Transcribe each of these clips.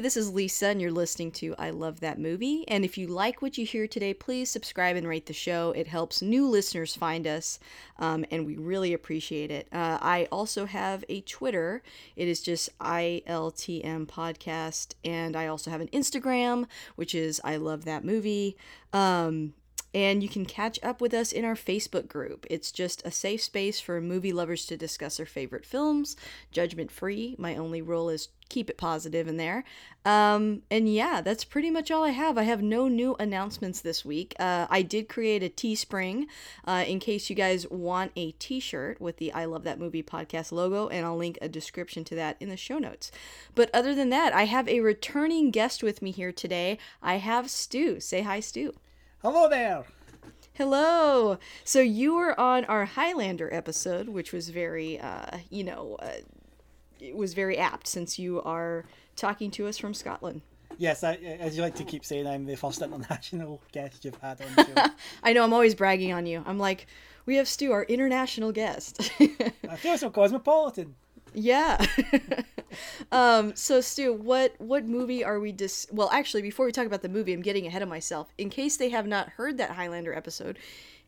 This is Lisa, and you're listening to I Love That Movie. And if you like what you hear today, please subscribe and rate the show. It helps new listeners find us, um, and we really appreciate it. Uh, I also have a Twitter, it is just ILTM Podcast, and I also have an Instagram, which is I Love That Movie. Um, and you can catch up with us in our Facebook group. It's just a safe space for movie lovers to discuss their favorite films, judgment free. My only rule is keep it positive in there. Um, and yeah, that's pretty much all I have. I have no new announcements this week. Uh, I did create a Teespring uh, in case you guys want a t shirt with the I Love That Movie podcast logo, and I'll link a description to that in the show notes. But other than that, I have a returning guest with me here today. I have Stu. Say hi, Stu. Hello there. Hello. So you were on our Highlander episode, which was very, uh, you know, uh, it was very apt since you are talking to us from Scotland. Yes, I, as you like to keep saying, I'm the first international guest you've had on the show. I know, I'm always bragging on you. I'm like, we have Stu, our international guest. I feel so cosmopolitan. Yeah. um, so Stu, what what movie are we dis? Well, actually, before we talk about the movie, I'm getting ahead of myself. In case they have not heard that Highlander episode,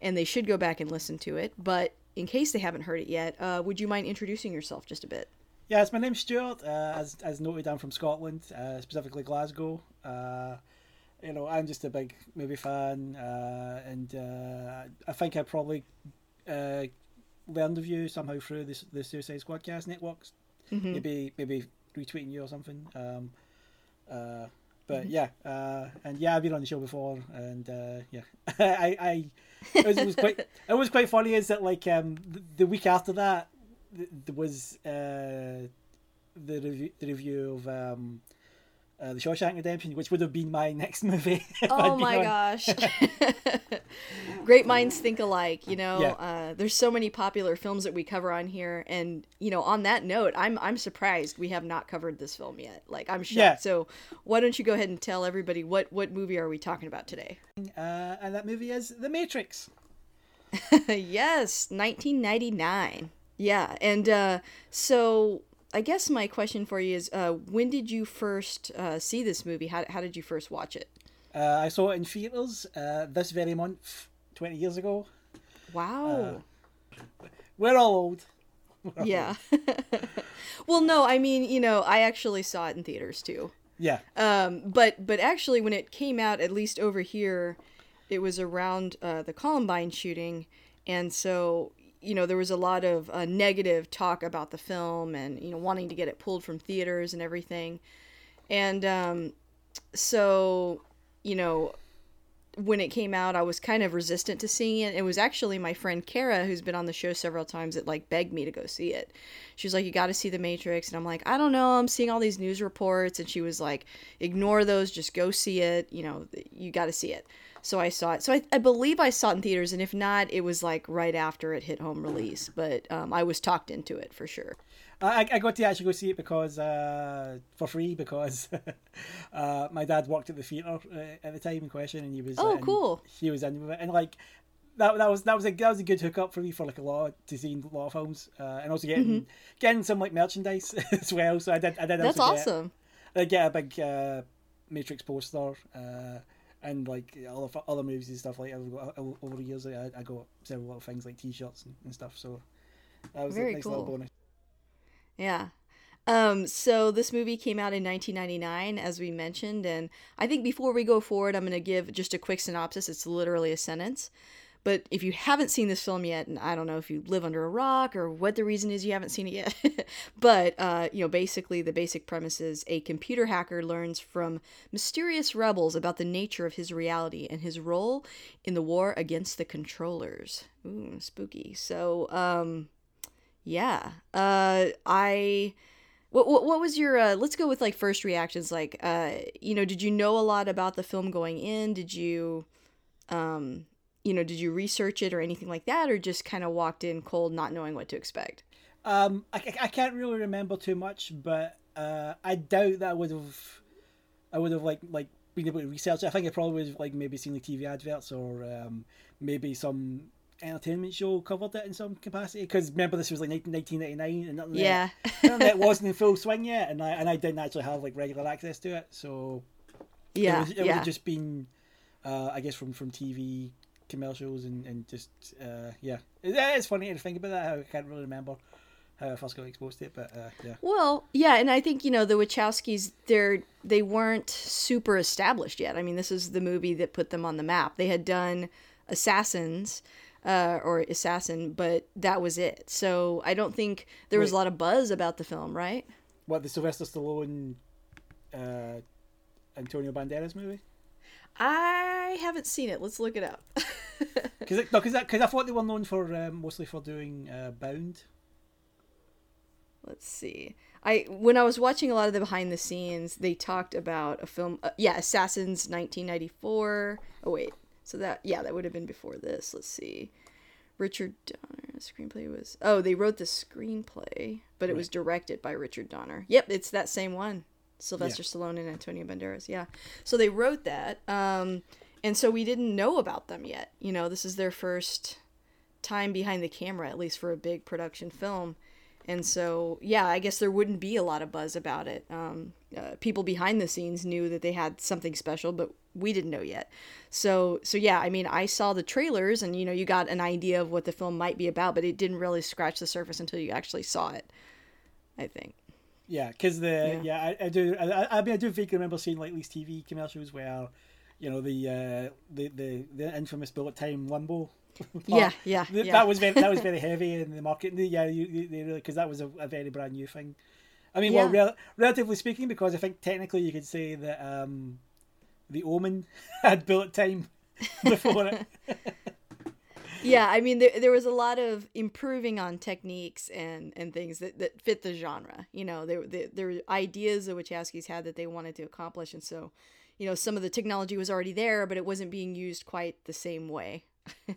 and they should go back and listen to it, but in case they haven't heard it yet, uh, would you mind introducing yourself just a bit? Yes, my name's Stuart. Uh, as as noted, I'm from Scotland, uh, specifically Glasgow. Uh, you know, I'm just a big movie fan, uh, and uh, I think I probably learned of you somehow through the, the Suicide Squadcast networks. Mm-hmm. Maybe maybe retweeting you or something. Um, uh, but mm-hmm. yeah, uh, and yeah, I've been on the show before, and uh, yeah, I, I it was, it was, quite it was quite funny. Is that like um, the, the week after that there was uh, the review the review of um, uh, the Shawshank Redemption, which would have been my next movie. oh my on. gosh! Great minds think alike. You know, yeah. uh, there's so many popular films that we cover on here, and you know, on that note, I'm I'm surprised we have not covered this film yet. Like, I'm shocked. Yeah. So, why don't you go ahead and tell everybody what what movie are we talking about today? Uh, and that movie is The Matrix. yes, 1999. Yeah, and uh, so I guess my question for you is, uh, when did you first uh, see this movie? How, how did you first watch it? Uh, I saw it in theaters uh, this very month, twenty years ago. Wow. Uh, we're all old. We're yeah. well, no, I mean, you know, I actually saw it in theaters too. Yeah. Um, but but actually, when it came out, at least over here, it was around uh, the Columbine shooting, and so you know there was a lot of uh, negative talk about the film and you know wanting to get it pulled from theaters and everything. And um, so you know when it came out i was kind of resistant to seeing it. It was actually my friend kara who's been on the show several times that like begged me to go see it. She was like you got to see the matrix. And i'm like i don't know. I'm seeing all these news reports. And she was like ignore those. Just go see it. You know you got to see it so I saw it. So I, I believe I saw it in theaters, and if not, it was like right after it hit home release. But um, I was talked into it for sure. I, I got to actually go see it because uh, for free because uh, my dad worked at the theater uh, at the time in question, and he was oh cool. He was in it, and like that, that was that was a that was a good hookup for me for like a lot to seeing a lot of films, uh, and also getting mm-hmm. getting some like merchandise as well. So I did I did. That's awesome. Get, I get a big uh, Matrix poster. Uh, and like other other movies and stuff like that. over the years. I, I got several little things like T-shirts and, and stuff. So that was Very a nice cool. little bonus. Yeah. Um, so this movie came out in 1999, as we mentioned, and I think before we go forward, I'm going to give just a quick synopsis. It's literally a sentence. But if you haven't seen this film yet, and I don't know if you live under a rock or what the reason is you haven't seen it yet, but uh, you know, basically the basic premise is a computer hacker learns from mysterious rebels about the nature of his reality and his role in the war against the controllers. Ooh, spooky. So, um, yeah, uh, I. What, what, what was your uh, let's go with like first reactions like uh you know did you know a lot about the film going in did you um you know, did you research it or anything like that, or just kind of walked in cold, not knowing what to expect? Um, I, I can't really remember too much, but uh, I doubt that I would have, I would have like like been able to research it. I think I probably would have like maybe seen the TV adverts or um, maybe some entertainment show covered it in some capacity. Because remember, this was like 1999, and nothing yeah, it wasn't in full swing yet, and I and I didn't actually have like regular access to it, so yeah, it, was, it yeah. would have just been, uh, I guess, from from TV commercials and, and just uh, yeah, it, it's funny to think about that. I can't really remember how I first got exposed to it, but uh, yeah. Well, yeah, and I think you know the Wachowskis. They're they weren't super established yet. I mean, this is the movie that put them on the map. They had done Assassins. Uh, or assassin, but that was it. So I don't think there was a lot of buzz about the film, right? What the Sylvester Stallone, uh, Antonio Banderas movie? I haven't seen it. Let's look it up. Because no, because I thought they were known for um, mostly for doing uh, Bound. Let's see. I when I was watching a lot of the behind the scenes, they talked about a film. Uh, yeah, Assassins, 1994. Oh wait, so that yeah, that would have been before this. Let's see. Richard Donner. The screenplay was. Oh, they wrote the screenplay, but it was directed by Richard Donner. Yep, it's that same one. Sylvester Stallone and Antonio Banderas. Yeah, so they wrote that, um, and so we didn't know about them yet. You know, this is their first time behind the camera, at least for a big production film. And so, yeah, I guess there wouldn't be a lot of buzz about it. Um, uh, people behind the scenes knew that they had something special, but we didn't know yet. So, so yeah, I mean, I saw the trailers, and you know, you got an idea of what the film might be about, but it didn't really scratch the surface until you actually saw it. I think. Yeah, because the Yeah. yeah, I, I do I, I mean I do vaguely remember seeing like these TV commercials where, you know the uh, the, the the infamous bullet time limbo. Yeah, yeah, yeah. That was very that was very heavy in the market. Yeah, you, they really because that was a, a very brand new thing. I mean, well, rel- relatively speaking, because I think technically you could say that um, the Omen had bullet time before it. Yeah i mean there, there was a lot of improving on techniques and and things that, that fit the genre you know there, there, there were ideas the wachowskis had that they wanted to accomplish and so you know some of the technology was already there but it wasn't being used quite the same way.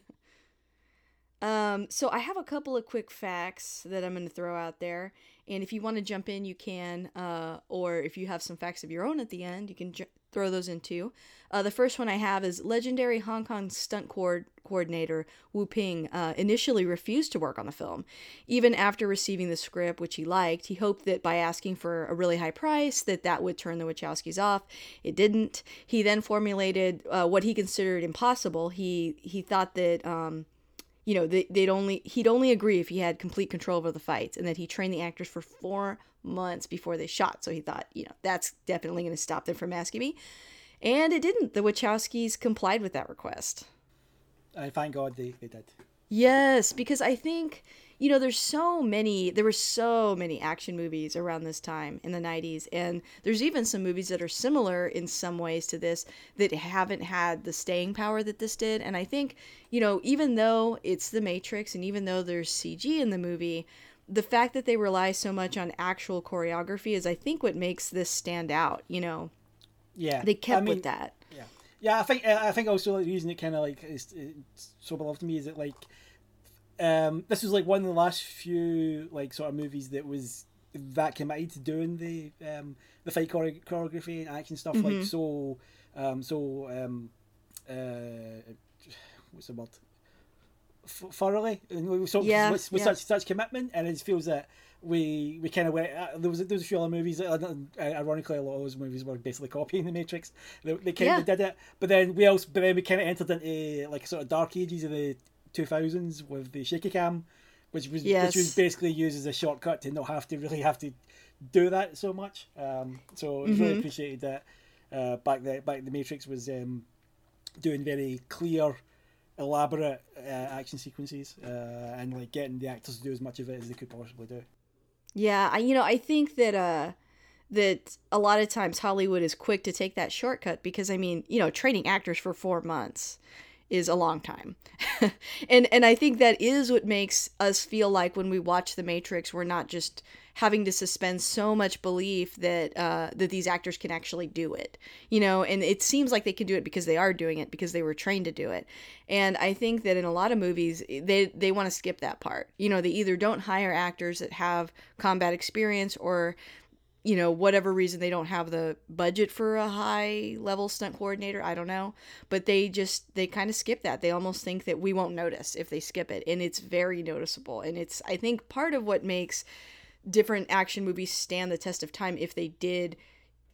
Um, so i have a couple of quick facts that i'm going to throw out there and if you want to jump in you can uh, or if you have some facts of your own at the end you can throw those in too uh, the first one I have is legendary Hong Kong stunt coord- coordinator Woo-ping uh, initially refused to work on the film. Even after receiving the script, which he liked, he hoped that by asking for a really high price, that that would turn the Wachowskis off. It didn't. He then formulated uh, what he considered impossible. He he thought that. Um, you know, they, they'd only he'd only agree if he had complete control over the fights, and that he trained the actors for four months before they shot. So he thought, you know, that's definitely going to stop them from asking me. And it didn't. The Wachowskis complied with that request. I thank God they, they did. Yes, because I think, you know, there's so many, there were so many action movies around this time in the 90s. And there's even some movies that are similar in some ways to this that haven't had the staying power that this did. And I think, you know, even though it's The Matrix and even though there's CG in the movie, the fact that they rely so much on actual choreography is, I think, what makes this stand out. You know, Yeah, they kept I mean, with that. Yeah, yeah. I think I think also the reason it kind of like is so beloved to me is that like um this was like one of the last few like sort of movies that was that committed to doing the um the fight chore- choreography and action stuff like so um so um uh what's the word F- thoroughly and we- so Yeah, with, with yeah. such such commitment and it feels that we we kind of went uh, there was there was a few other movies that, uh, ironically a lot of those movies were basically copying the Matrix they, they kind Yeah. of did it but then we also but then we kind of entered into like sort of dark ages of the 2000s with the shaky cam which was Yes. which was basically used as a shortcut to not have to really have to do that so much. Um, so it's really appreciated that uh, back the back the Matrix was um, doing very clear, elaborate uh, action sequences uh, and like getting the actors to do as much of it as they could possibly do. Yeah, I you know, I think that uh that a lot of times Hollywood is quick to take that shortcut because I mean, you know, training actors for 4 months is a long time. and and I think that is what makes us feel like when we watch The Matrix we're not just having to suspend so much belief that uh, that these actors can actually do it, you know. And it seems like they can do it because they are doing it because they were trained to do it. And I think that in a lot of movies they they want to skip that part. You know, they either don't hire actors that have combat experience or you know, whatever reason they don't have the budget for a high level stunt coordinator, I don't know. But they just they kind of skip that. They almost think that we won't notice if they skip it, and it's very noticeable. And it's I think part of what makes different action movies stand the test of time if they did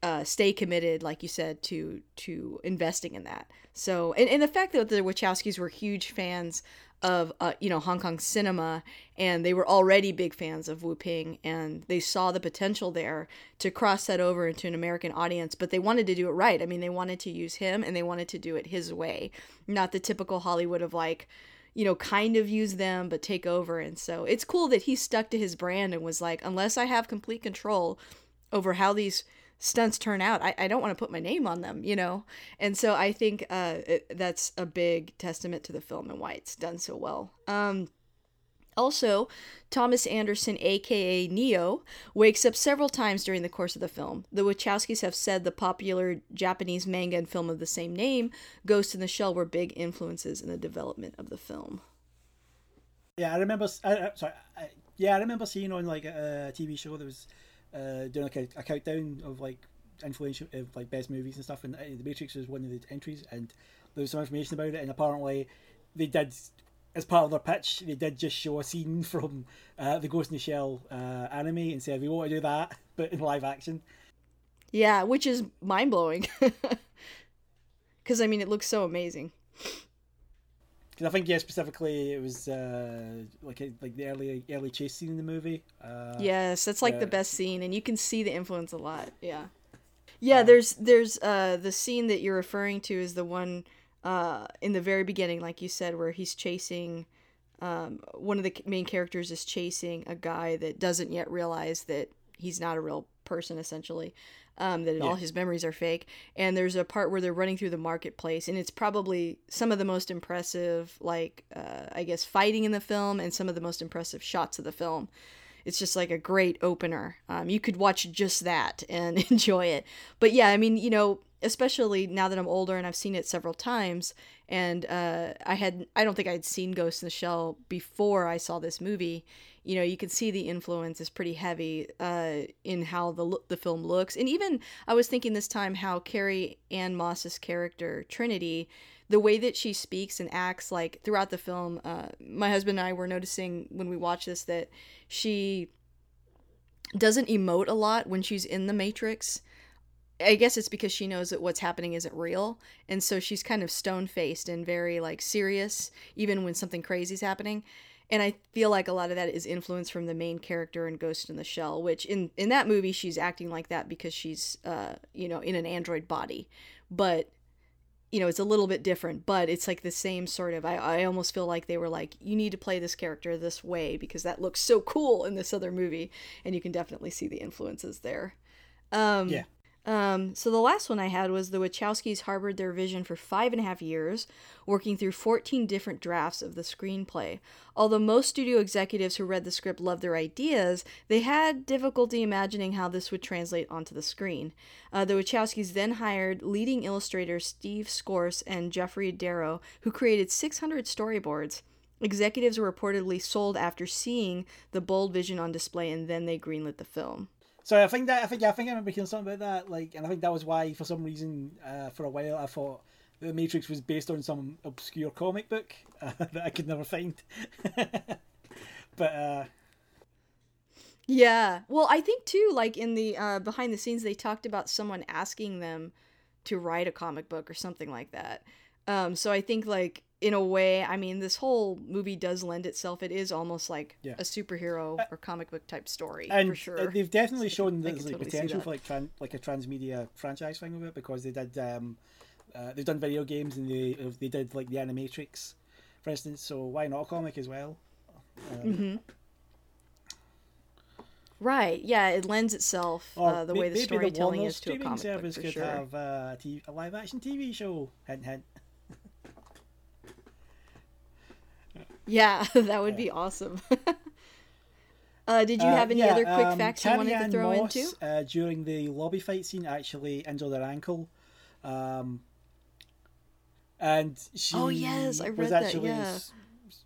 uh, stay committed, like you said, to to investing in that. So, and, and the fact that the Wachowskis were huge fans of uh, you know Hong Kong cinema, and they were already big fans of Woo-ping, and they saw the potential there to cross that over into an American audience. But they wanted to do it right. I mean, they wanted to use him, and they wanted to do it his way, not the typical Hollywood of like you know, kind of use them but take over. And so it's cool that he stuck to his brand and was like, unless I have complete control over how these stunts turn out, I, I don't want to put my name on them, you know? And so I think uh, it, that's a big testament to the film and why it's done so well. Um, also, Thomas Anderson, aka Neo, wakes up several times during the course of the film. The Wachowskis have said the popular Japanese manga and film of the same name, Ghost in the Shell, were big influences in the development of the film. Yeah, I remember. I, sorry, I, yeah, I remember seeing on like a TV show that was uh, doing like a, a countdown of like influential of like best movies and stuff, and uh, The Matrix was one of the entries, and there was some information about it, and apparently they did. As part of their pitch, they did just show a scene from uh, the Ghost in the Shell uh, anime and said, "We want to do that, but in live action." Yeah, which is mind blowing. Because I mean, it looks so amazing. Because I think yeah, specifically it was uh, like a, like the early early chase scene in the movie. Uh, Yes, that's like yeah. the best scene, and you can see the influence a lot. Yeah, yeah. There's there's uh the scene that you're referring to is the one uh in the very beginning, like you said, where he's chasing. Um, one of the main characters is chasing a guy that doesn't yet realize that he's not a real person, essentially. Um, that all his memories are fake. And there's a part where they're running through the marketplace, and it's probably some of the most impressive, like uh, I guess, fighting in the film, and some of the most impressive shots of the film it's just like a great opener. Um, you could watch just that and enjoy it. But yeah, I mean, you know, especially now that I'm older and I've seen it several times, and uh, I had I don't think I'd seen Ghost in the Shell before I saw this movie. You know, you can see the influence is pretty heavy uh, in how the the film looks, and even I was thinking this time how Carrie Ann Moss's character Trinity the way that she speaks and acts like throughout the film uh, my husband and i were noticing when we watched this that she doesn't emote a lot when she's in the matrix i guess it's because she knows that what's happening isn't real and so she's kind of stone faced and very like serious even when something crazy's happening and i feel like a lot of that is influenced from the main character in ghost in the shell which in in that movie she's acting like that because she's uh you know in an android body but you know, it's a little bit different, but it's like the same sort of. I, I almost feel like they were like, you need to play this character this way because that looks so cool in this other movie, and you can definitely see the influences there. Um, Yeah. Um, so the last one I had was the Wachowskis harbored their vision for five and a half years, working through 14 different drafts of the screenplay. Although most studio executives who read the script loved their ideas, they had difficulty imagining how this would translate onto the screen. Uh, the Wachowskis then hired leading illustrators Steve Skroce and Jeffrey Darrow, who created 600 storyboards. Executives were reportedly sold after seeing the bold vision on display, and then they greenlit the film. So I think that I think yeah, I think I remember hearing something about that. Like, and I think that was why, for some reason, uh, for a while, I thought the Matrix was based on some obscure comic book uh, that I could never find. but uh, Yeah. Well, I think too, like in the uh, behind the scenes, they talked about someone asking them to write a comic book or something like that. Um, so I think like in a way, I mean, this whole movie does lend itself. It is almost like Yeah. a superhero or comic book type story and for sure. uh, they've definitely shown I there's like totally potential for like tran- like a transmedia franchise thing with it because they did um, uh, they've done video games and they they did like the Animatrix, for instance. So why not a comic as well? Um, Mm-hmm. Right. Yeah, it lends itself uh, the may- way the storytelling Warner is to a comic book service for could sure. have uh, a, t- a live action TV show. Hint, hint. Yeah, that would be awesome. uh, did you Uh, have any yeah, other quick um, facts you wanted to throw Moss, into? Uh, during the lobby fight scene, actually injured her ankle. Um, and she Oh, yes, I was read that, actually, yeah.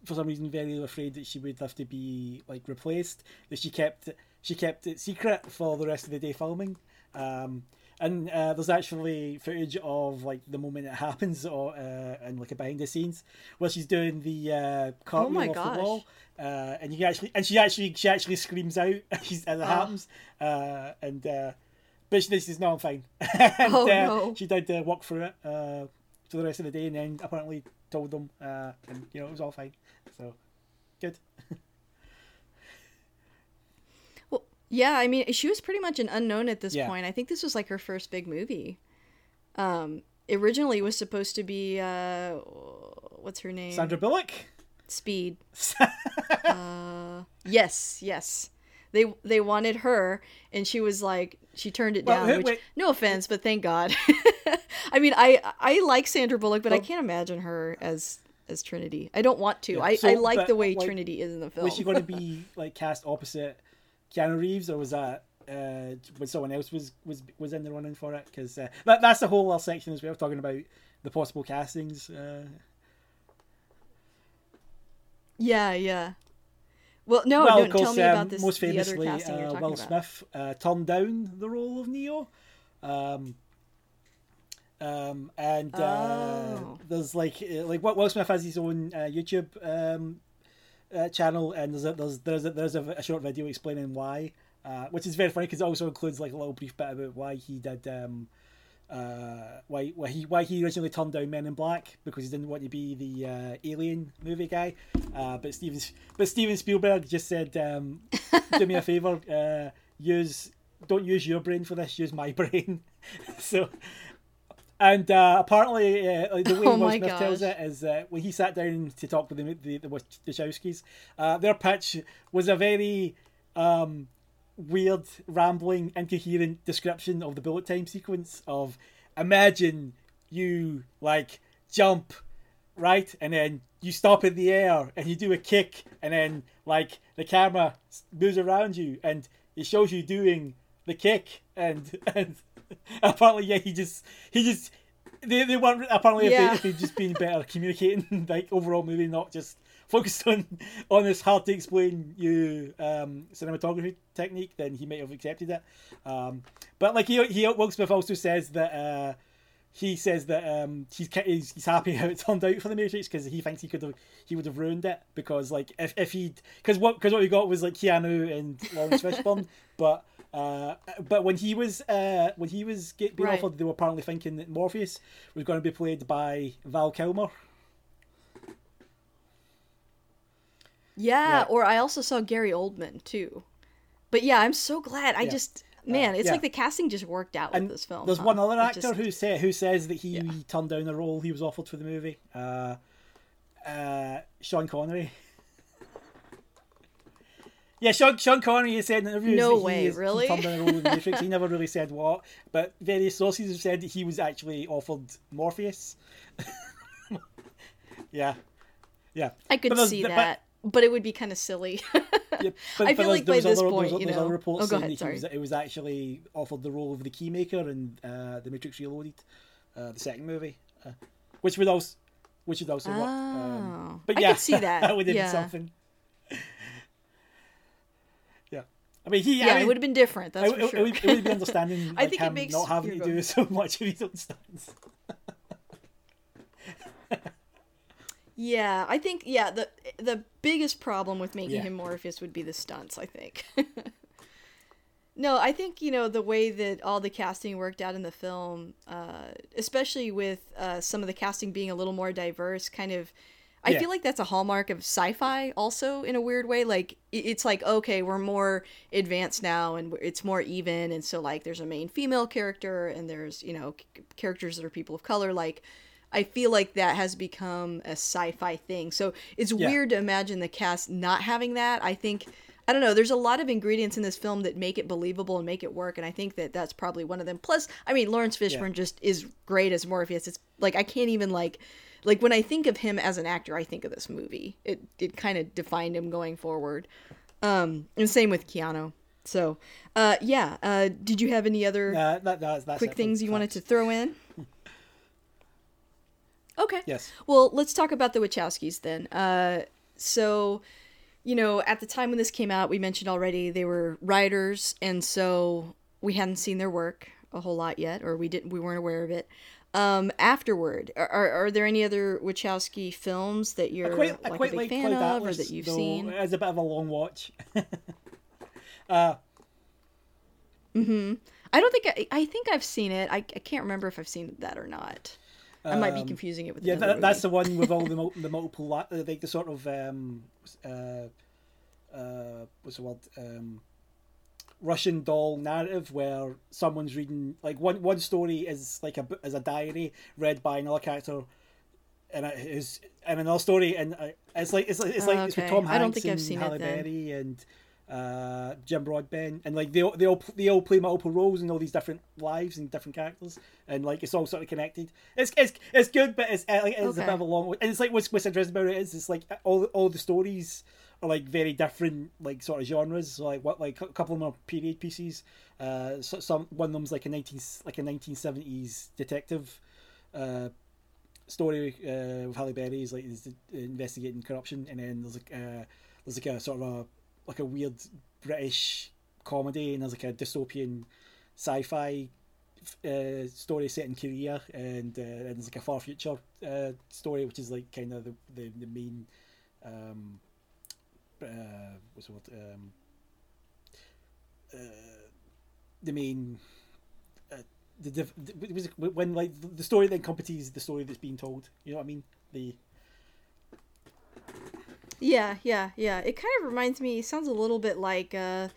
for some reason, very afraid that she would have to be like replaced. That she kept she kept it secret for the rest of the day filming. Um, and uh, there's actually footage of like the moment it happens, or uh, and like a behind the scenes where she's doing the uh, cartwheel Oh off gosh. the wall, uh, and you actually and she actually she actually screams out as it happens, uh, and uh, but she, this is no, I'm fine. and, Oh, uh, no. She did uh, walk through it uh, for the rest of the day, and then apparently told them, uh, and you know it was all fine. So good. Well, yeah, I mean, she was pretty much an unknown at this Yeah. point. I think this was like her first big movie. Um, originally it was supposed to be uh, what's her name? Sandra Bullock. Speed. Uh, yes, yes. They they wanted her, and she was like, she turned it Well, down. wait, which, no offense, but thank God. I mean, I I like Sandra Bullock, but I can't imagine her as as Trinity. I don't want to. Yeah, I, I like but, the way like, Trinity is in the film. Was she going to be like cast opposite Keanu Reeves, or was that uh, when someone else was was was in the running for it? Because uh, that that's the whole other section as well, talking about the possible castings. Uh, yeah, yeah. Well, no, well, don't course, tell me um, about this. most famously, uh, Will. Smith uh, turned down the role of Neo. Um, um, and uh, Oh. there's like uh, like What Will Smith has his own uh, YouTube um, uh, channel, and there's a, there's there's a, there's a, short video explaining why, uh, which is very funny because it also includes like a little brief bit about why he did um, uh, why why he why he originally turned down Men in Black because he didn't want to be the uh, Alien movie guy, uh, but Steven but Steven Spielberg just said, um, "Do me a favor, uh, use don't use your brain for this, use my brain." so. And uh, apparently, uh, like, the way Oh Will Smith tells it is that when he sat down to talk with the the, the Wachowskis, uh, their pitch was a very um, weird, rambling, incoherent description of the bullet time sequence of imagine you like jump right and then you stop in the air and you do a kick and then like the camera moves around you and it shows you doing the kick and and apparently yeah he just he just they, they weren't apparently Yeah. if, they, if they'd just been better communicating like overall movie not just focused on on this hard to explain you um cinematography technique then he might have accepted it um but like he he Will Smith also says that uh he says that um, he's, he's he's happy how it turned out for the Matrix because he thinks he could have he would have ruined it because like if if he because what because what we got was like Keanu and Laurence Fishburne but uh, but when he was uh, when he was get, being Right. offered they were apparently thinking that Morpheus was going to be played by Val Kilmer Yeah, Yeah. or I also saw Gary Oldman too. But yeah, I'm so glad. I Yeah. just man, it's yeah. like the casting just worked out and with this film. there's huh? one other actor just- who say who says that he turned down the role he was offered for the movie uh, uh, Sean Connery Yeah, Sean, Sean Connery has said in interviews No that he, way, is, really? he turned down the role in the Matrix. He never really said what, but various sources have said that he was actually offered Morpheus. yeah, yeah. I could see but- that, but, it would be kind of silly. Yeah, but, I but feel there's- like by this other, point, there was, you there's know- other reports Oh, saying ahead, that was, it was actually offered the role of the Keymaker in uh, the Matrix Reloaded, uh, the second movie, uh, which would also, which would also work. Um, Oh. but I yeah, could see that, that would have yeah. been something. yeah, I mean he. yeah, I mean, it would have been different. That's it, for sure. it would, it would be understanding I like think it makes- not having to do so much of his own stunts. Yeah, I think yeah the the biggest problem with making Yeah. him Morpheus would be the stunts. I think. No, I think you know the way that all the casting worked out in the film, uh, especially with uh, some of the casting being a little more diverse. Kind of, I Yeah. feel like that's a hallmark of sci-fi, also in a weird way. Like it's like okay, we're more advanced now, and it's more even, and so like there's a main female character, and there's you know characters that are people of color. Like I feel like that has become a sci-fi thing. So it's Yeah. weird to imagine the cast not having that. I think I don't know. There's a lot of ingredients in this film that make it believable and make it work, and I think that that's probably one of them. Plus, I mean, Laurence Fishburne just is great as Morpheus. It's like I can't even like like when I think of him as an actor, I think of this movie. It it kind of defined him going forward. Um, and same with Keanu. So, uh, yeah. Uh, did you have any other that, that's quick it things you wanted to throw in? Okay. Yes. Well, let's talk about the Wachowskis then. Uh, so, you know, at the time when this came out, we mentioned already they were writers, and so we hadn't seen their work a whole lot yet, or we didn't, we weren't aware of it. Um, afterward, are, are, are there any other Wachowski films that you're I quite, I like quite a big like fan Cloud of, Atlas, or that you've though seen? It's a bit of a long watch. uh, hmm I don't think I, I think I've seen it. I, I can't remember if I've seen that or not. I might be Um, confusing it with yeah, that, that's the one with all the, the multiple, like the sort of, um, uh, uh, what's the word? Um, Russian doll narrative where someone's reading like one one story is like a is a diary read by another character, and it is and another story and uh, it's like it's like it's like it's with Tom Hanks I don't think I've and seen Halle. Berry and uh, Jim Broadbent and like they all, they all they all play multiple roles in all these different lives and different characters and like it's all sort of connected. It's it's, it's good, but it's uh, like it's a bit of a long and it's like what's what's interesting about it is it's like all all the stories are like very different like sort of genres. So like what like a couple of them are period pieces. Uh, so, some one of them's like a nineteen like a nineteen seventies detective. Uh, story uh, with Halle Berry is like is investigating corruption, and then there's like uh, there's like a sort of a like a weird British comedy, and there's like a dystopian sci-fi uh, story set in Korea, and, uh, and there's like a far future uh, story, which is like kind of the, the the main um, uh, what's the word um, uh, the main uh, the, the was it when like the story that competes the story that's being told. You know what I mean? The Yeah, yeah, yeah. It kind of reminds me. Sounds a little bit like uh,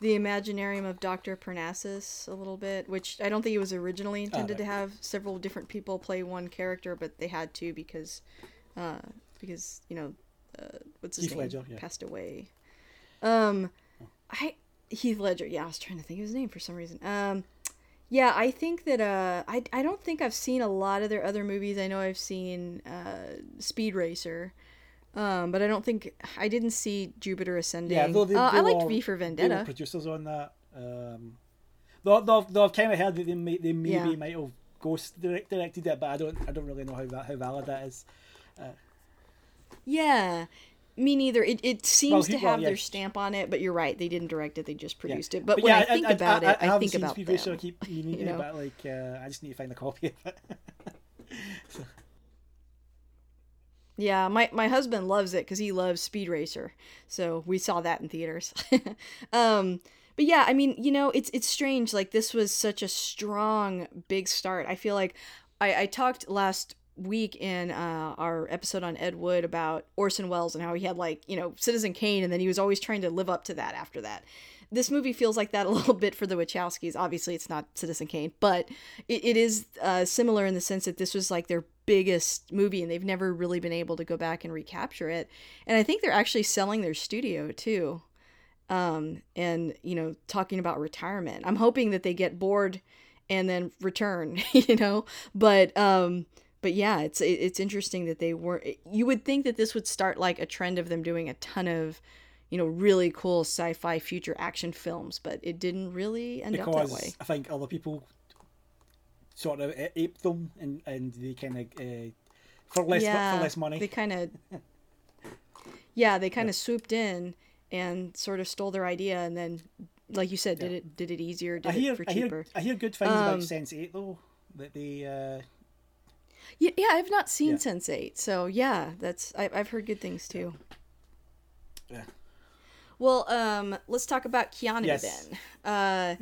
the Imaginarium of Doctor Parnassus, a little bit. Which I don't think it was originally intended right. to have several different people play one character, but they had to because, uh, because you know, uh, what's his Heath name Ledger, yeah. passed away. Um, I Heath Ledger. Yeah, I was trying to think of his name for some reason. Um. Yeah, I think that uh, I, I don't think I've seen a lot of their other movies. I know I've seen uh, Speed Racer, um, but I don't think I didn't see Jupiter Ascending. yeah, though they, uh, they I liked were- V for Vendetta. producers on that. Um, though, though, though I've kind of heard that they, may, they maybe Yeah. might have ghost direct, directed it, but I don't I don't really know how that how valid that is. Yeah, me neither. It, it seems he- to well, have yeah. their stamp on it, but you're right. They didn't direct it. They just produced Yeah. it. But, when yeah, I think about it, I, haven't think about Speed them. Racer, I keep meaning you know? but like uh, I just need to find a copy of it. Yeah, my, my husband loves it because he loves Speed Racer, so we saw that in theaters. um, but yeah, I mean, you know, it's it's strange. Like this was such a strong, big start. I feel like I, I talked last week in uh, our episode on Ed Wood about Orson Welles and how he had like you know Citizen Kane, and then he was always trying to live up to that after that. This movie feels like that a little bit for the Wachowskis. Obviously, it's not Citizen Kane, but it, it is uh, similar in the sense that this was like their biggest movie and they've never really been able to go back and recapture it. And I think they're actually selling their studio too. Um, and, you know, talking about retirement. I'm hoping that they get bored and then return, you know, but, um, but yeah, it's it's interesting that they were. You would think that this would start like a trend of them doing a ton of, you know, really cool sci-fi future action films, but it didn't really end up that way. because I think other people sort of aped them and, and they kind of uh, for less for less money. They kind of, yeah, they kind of swooped in and sort of stole their idea, and then, like you said, did it did it easier, did I hear it for I cheaper. hear I hear good things Um, about Sense Eight though that they uh, Yeah, yeah, I've not seen Yeah. Sense8, so yeah, that's I, I've heard good things too. yeah. Well, um, let's talk about Keanu Yes. then. Uh,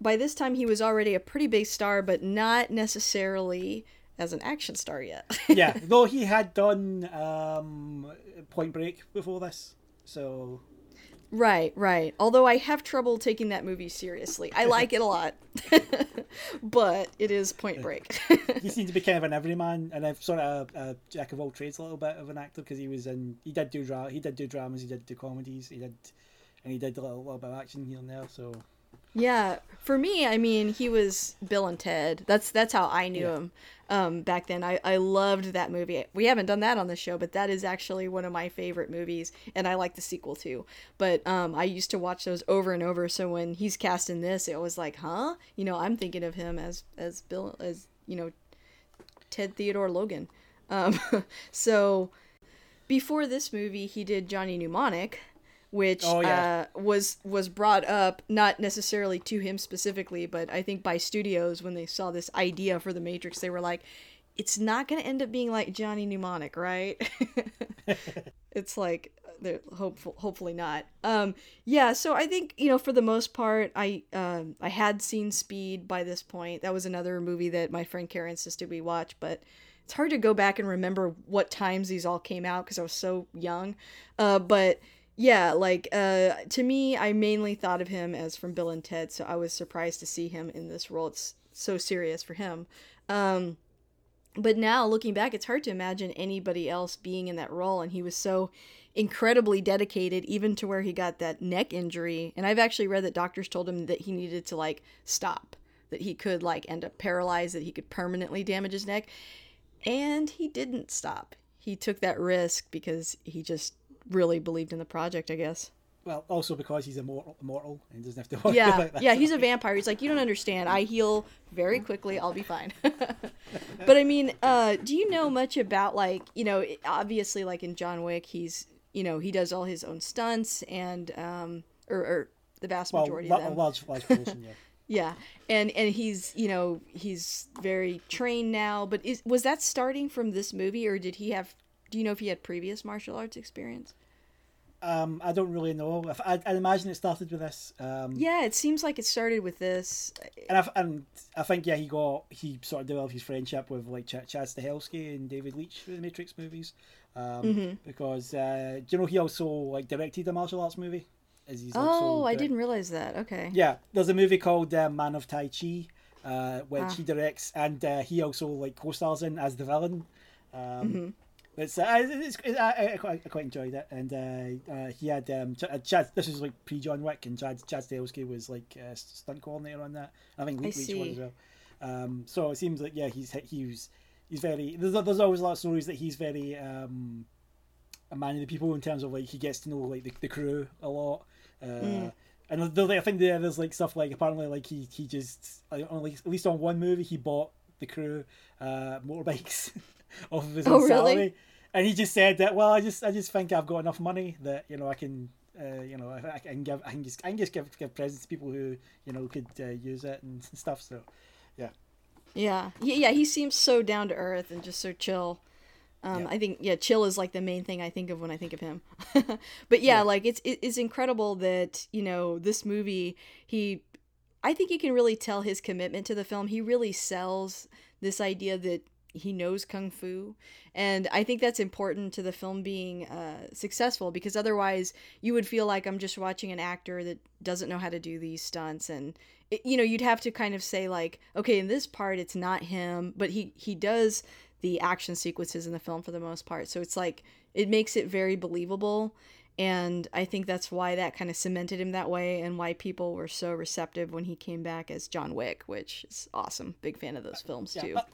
by this time, he was already a pretty big star, but not necessarily as an action star yet. yeah, though he had done um, Point Break before this, so right, right. Although I have trouble taking that movie seriously. I like it a lot, but it is Point Break. he seemed to be kind of an everyman, and I've sort of a, a jack of all trades, a little bit of an actor because he was in. He did do dra- He did do dramas. He did do comedies. He did, and he did a little, little bit of action here and there. So Yeah, for me, I mean, he was Bill and Ted. That's that's how I knew Yeah. him um, back then. I, I loved that movie. We haven't done that on the show, but that is actually one of my favorite movies, and I like the sequel too. But um, I used to watch those over and over. So when he's cast in this, it was like, huh? You know, I'm thinking of him as as Bill as you know Ted Theodore Logan. Um, so before this movie, he did Johnny Mnemonic, which Oh, yeah. uh, was was brought up not necessarily to him specifically, but I think by studios when they saw this idea for the Matrix, they were like, "It's not going to end up being like Johnny Mnemonic, right?" it's like they're hopeful, hopefully not. Um, yeah, so I think you know for the most part, I um, I had seen Speed by this point. That was another movie that my friend Karen insisted we watch, but it's hard to go back and remember what times these all came out because I was so young. Uh, but yeah, like uh, to me, I mainly thought of him as from Bill and Ted, so I was surprised to see him in this role. It's so serious for him. Um, but now looking back, it's hard to imagine anybody else being in that role, and he was so incredibly dedicated, even to where he got that neck injury. And I've actually read that doctors told him that he needed to like stop, that he could like end up paralyzed, that he could permanently damage his neck, and he didn't stop. He took that risk because he just really believed in the project, I guess. well, also because he's immortal, immortal and doesn't have to worry Yeah, about that. yeah, he's a vampire. He's like, you don't understand. I heal very quickly. I'll be fine. but I mean, uh, do you know much about like, you know, obviously, like in John Wick, he's, you know, he does all his own stunts and, um, or, or the vast well, majority la- of them. large, large portion, yeah. Yeah, and and he's, you know, he's very trained now. But is was that starting from this movie, or did he have? Do you know if he had previous martial arts experience? Um, I don't really know. I, I imagine it started with this. Um, Yeah, it seems like it started with this. and I, and I think yeah, he got he sort of developed his friendship with like Ch- Chad Stahelski and David Leitch for the Matrix movies, um, Mm-hmm. because uh, do you know he also like directed a martial arts movie? As he's Oh, I didn't realize that. Okay. Yeah, there's a movie called uh, Man of Tai Chi, uh, which Ah. he directs, and uh, he also like co-stars in as the villain. Um, Mm-hmm. It's, uh, it's, it's I, I, quite, I quite enjoyed it, and uh, uh, he had um, uh, Chad. This was like pre John Wick, and Chad Chad Stahelski was like uh, stunt coordinator on that. I think I Leitch as well. Um, so it seems like yeah, he's he was he's very. There's there's always a lot of stories that he's very um, a man of the people in terms of like he gets to know like the, the crew a lot. Uh, Mm. And there, I think there, there's like stuff like apparently like he he just like, at least on one movie he bought the crew uh, motorbikes off of his Oh, own really? salary, and he just said that well I just I just think I've got enough money that you know I can. Uh, you know, I, I can give, I can just, I can just give, give presents to people who, you know, could uh, use it and stuff. So, yeah, Yeah. Yeah, yeah, he seems so down to earth and just so chill. Um, Yeah. I think yeah, chill is like the main thing I think of when I think of him. but yeah, Yeah. like it's it's incredible that you know this movie. He, I think you can really tell his commitment to the film. He really sells this idea that he knows kung fu, and I think that's important to the film being uh, successful because otherwise you would feel like I'm just watching an actor that doesn't know how to do these stunts. And it, you know you'd have to kind of say like okay in this part it's not him but he he does the action sequences in the film for the most part. So it's like it makes it very believable. And i think that's why that kind of cemented him that way and why people were so receptive when he came back as john wick which is awesome. Big fan of those films Yeah, too. but-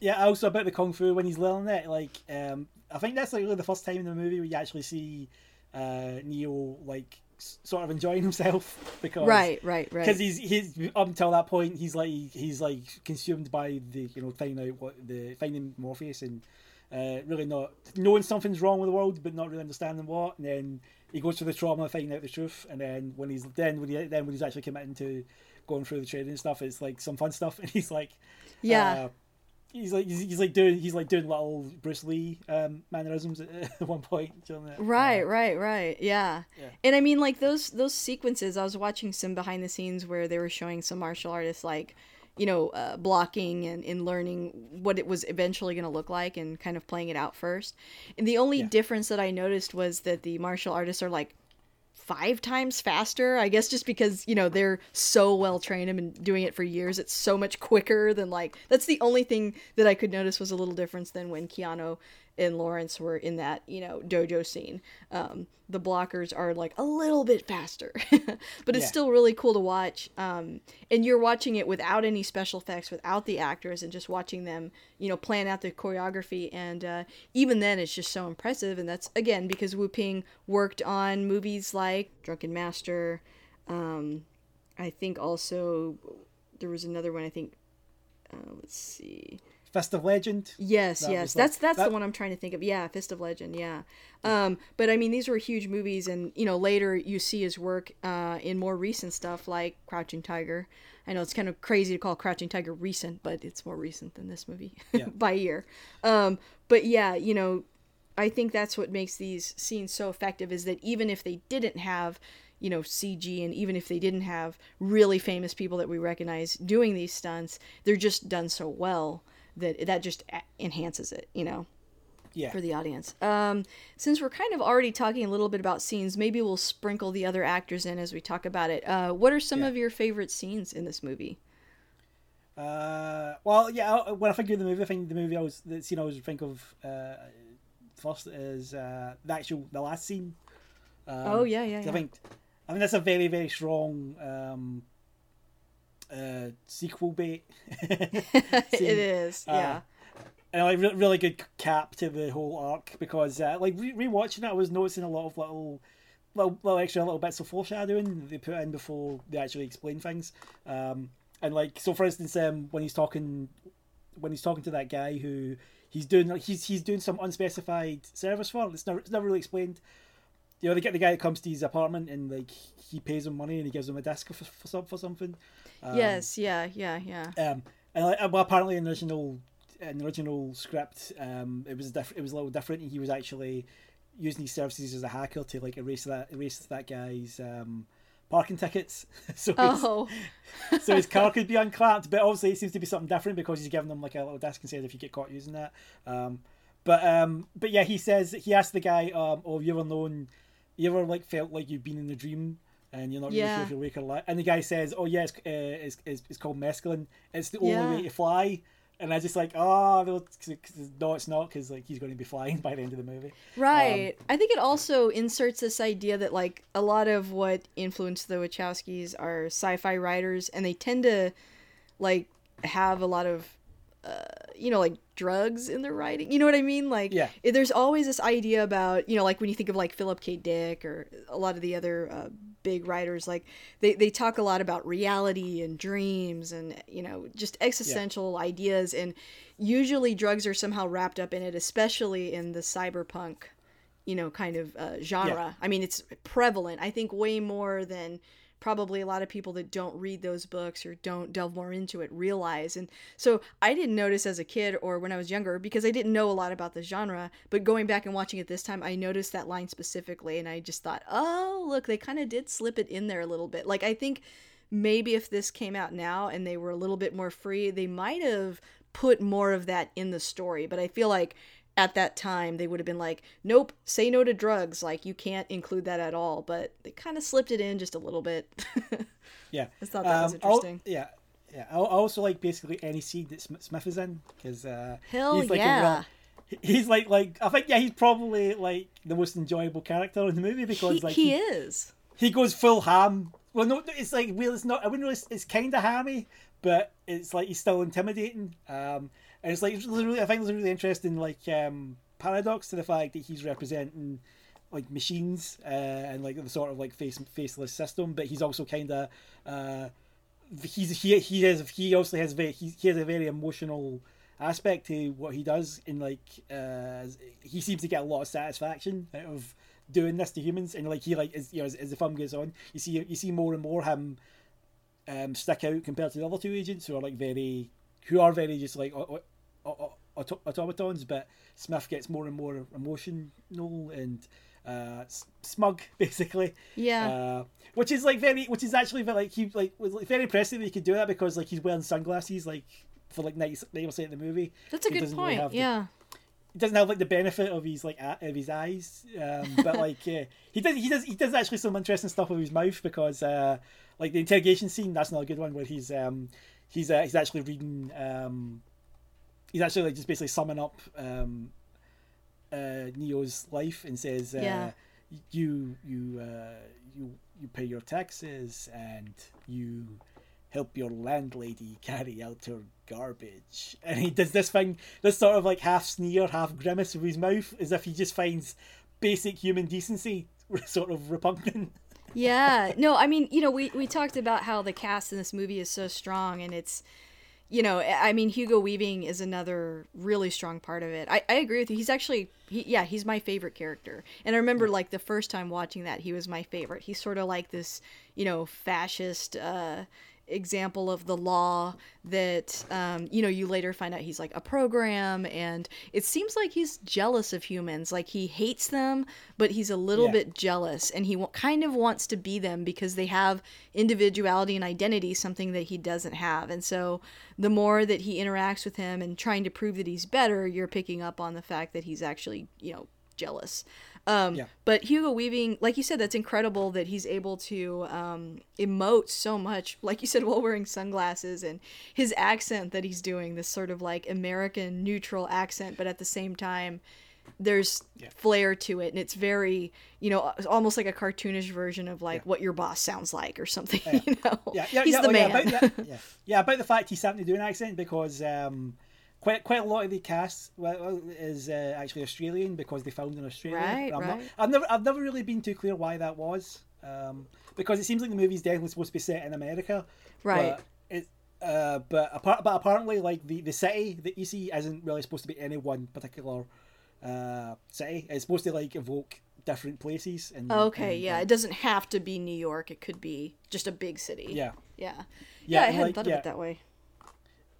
yeah. Also about the kung fu when he's learning it, like um, I think that's like really the first time in the movie where you actually see uh, Neo like s- sort of enjoying himself because right right right because he's he's up until that point he's like he's like consumed by the you know finding out what the finding Morpheus and uh, really not knowing something's wrong with the world but not really understanding what and then he goes through the trauma of finding out the truth and then when he's then when he then when he's actually committing to going through the training and stuff it's like some fun stuff and he's like yeah uh, he's like he's, he's like doing he's like doing little Bruce Lee um, mannerisms at, at one point. During that. Right, Uh, right, right. Yeah. Yeah. And I mean like those those sequences I was watching some behind the scenes where they were showing some martial artists like you know, uh, blocking and, and learning what it was eventually going to look like and kind of playing it out first. And the only Yeah. difference that I noticed was that the martial artists are like five times faster. I guess just because, you know, they're so well trained and been doing it for years, it's so much quicker than like that's the only thing that I could notice was a little difference than when Keanu and Laurence were in that, you know, dojo scene. Um, the blockers are like a little bit faster, but it's Yeah. still really cool to watch. Um, and you're watching it without any special effects, without the actors, and just watching them, you know, plan out the choreography. And uh, even then, it's just so impressive. And that's again because Woo-ping worked on movies like Drunken Master. Um, I think also there was another one. I think. Uh, let's see. Fist of Legend. Yes, That yes, was like- that's that's that- the one I'm trying to think of. Yeah, Fist of Legend. Yeah, um, but I mean, these were huge movies, and you know, later you see his work uh, in more recent stuff like Crouching Tiger. I know it's kind of crazy to call Crouching Tiger recent, but it's more recent than this movie Yeah. by year. Um, but yeah, you know, I think that's what makes these scenes so effective is that even if they didn't have, you know, CG and even if they didn't have really famous people that we recognize doing these stunts, they're just done so well that that just enhances it, you know, Yeah. for the audience. Um, since we're kind of already talking a little bit about scenes, maybe we'll sprinkle the other actors in as we talk about it. Uh, what are some Yeah. of your favorite scenes in this movie? Uh, well, yeah. When I think of the movie, I think the movie I was the scene I always think of uh, first is uh, the actual the last scene. Um, Oh, yeah, yeah, 'cause yeah. I think I mean that's a very very strong um, uh, sequel bait. it is, Uh, yeah. and like re- really good cap to the whole arc because uh, like re- rewatching it, I was noticing a lot of little, little, little extra little bits of foreshadowing they put in before they actually explain things. Um, and like so, for instance, um, when he's talking, when he's talking to that guy who he's doing, he's he's doing some unspecified service for. It's never it's never really explained. You know, they get the guy that comes to his apartment and like he pays him money and he gives him a disc for for, for something. Um, yes, yeah, yeah, yeah. um, and like, well, apparently in the original in the original script, um, it was different. It was a little different. He was actually using his services as a hacker to like erase that erase that guy's um, parking tickets. so his, Oh, so his car could be unclamped. But obviously, it seems to be something different because he's giving them like a little disc and says if you get caught using that. Um, but um, but yeah, he says he asked the guy, um, "Oh, you ever known? You ever like felt like you've been in a dream?" And you're not really Yeah. sure if you're awake or alive. And the guy says, "Oh yes, uh, it's, it's, it's called mescaline. It's the only Yeah. way to fly." And I just like, oh no, no, it's not because like he's going to be flying by the end of the movie. Right. I think it also inserts this idea that like a lot of what influenced the Wachowskis are sci-fi writers, and they tend to like have a lot of uh, you know like drugs in their writing. You know what I mean? Like Yeah. there's always this idea about you know like when you think of like Philip K. Dick or a lot of the other uh, big writers, like they they talk a lot about reality and dreams and you know just existential ideas and usually drugs are somehow wrapped up in it, especially in the cyberpunk you know, kind of uh, genre. I mean, it's prevalent. I think way more than probably a lot of people that don't read those books or don't delve more into it realize. And so I didn't notice as a kid or when I was younger because I didn't know a lot about the genre. But going back and watching it this time, I noticed that line specifically, and I just thought, oh, look, they kind of did slip it in there a little bit. Like I think maybe if this came out now and they were a little bit more free, they might have put more of that in the story. But I feel like at that time they would have been like, nope, say no to drugs. Like you can't include that at all. But they kind of slipped it in just a little bit. Yeah, I thought that was Um, I'll- interesting. yeah, yeah. I also like basically any scene that Smith is in because uh, Hell he's like yeah. a real, he's like like I think yeah he's probably like the most enjoyable character in the movie because he, like he is. he goes full ham. Well, no, it's like well, it's not. I wouldn't really. It's kind of hammy, but it's like he's still intimidating. Um, and it's like it's really, I think there's a really interesting like um paradox to the fact that he's representing like machines uh, and like the sort of like face faceless system, but he's also kind of uh, he's he he has he also has very he, he has a very emotional aspect to what he does in like uh he seems to get a lot of satisfaction out of doing this to humans and like he like as you know as, as the film goes on you see you see more and more him um stick out compared to the other two agents who are like very who are very just like automatons, but Smith gets more and more emotional and uh, smug, basically. Yeah. Uh, which is like very, which is actually very, like he like was like, very impressive that he could do that because like he's wearing sunglasses like for like ninety percent of the movie. That's a He good doesn't really point. have the- yeah. He doesn't have like the benefit of his like a- of his eyes, um, but like uh, he does he does he does actually some interesting stuff with his mouth because uh, like the interrogation scene that's not a good one where he's um he's uh, he's actually reading um he's actually like just basically summing up um uh Neo's life and says uh, Yeah. you you uh you you pay your taxes and you help your landlady carry out her garbage. And he does this thing, this sort of like half sneer, half grimace with his mouth, as if he just finds basic human decency sort of repugnant. Yeah. No, I mean, you know, we, we talked about how the cast in this movie is so strong and it's, you know, I mean, Hugo Weaving is another really strong part of it. I, I agree with you. He's actually, he, yeah, he's my favorite character. And I remember like the first time watching that, he was my favorite. He's sort of like this, you know, fascist, uh, example of the law that um, you know you later find out he's like a program and it seems like he's jealous of humans. Like he hates them but he's a little Yeah. bit jealous and he w- kind of wants to be them because they have individuality and identity something that he doesn't have. And so the more that he interacts with him and trying to prove that he's better you're picking up on the fact that he's actually you know jealous um, Yeah. but Hugo Weaving, like you said, that's incredible that he's able to um, emote so much, like you said, while wearing sunglasses, and his accent that he's doing, this sort of like American neutral accent, but at the same time, there's Yeah. flair to it, and it's very, you know, almost like a cartoonish version of like what your boss sounds like or something. You know, Yeah, yeah, he's yeah, the oh, yeah, man. about yeah, yeah, about the fact he's starting to do an accent because um, quite quite a lot of the cast is uh, actually Australian because they filmed in Australia. Right, I'm not- right. I've never I've never really been too clear why that was um, because it seems like the movie's definitely supposed to be set in America, Right. But it, uh, but apart, but apparently, like the, the city that you see isn't really supposed to be any one particular uh, city. It's supposed to like evoke different places. And okay, and, yeah, uh, it doesn't have to be New York; it could be just a big city. yeah. yeah, Yeah, yeah. I hadn't like, thought yeah. of it that way.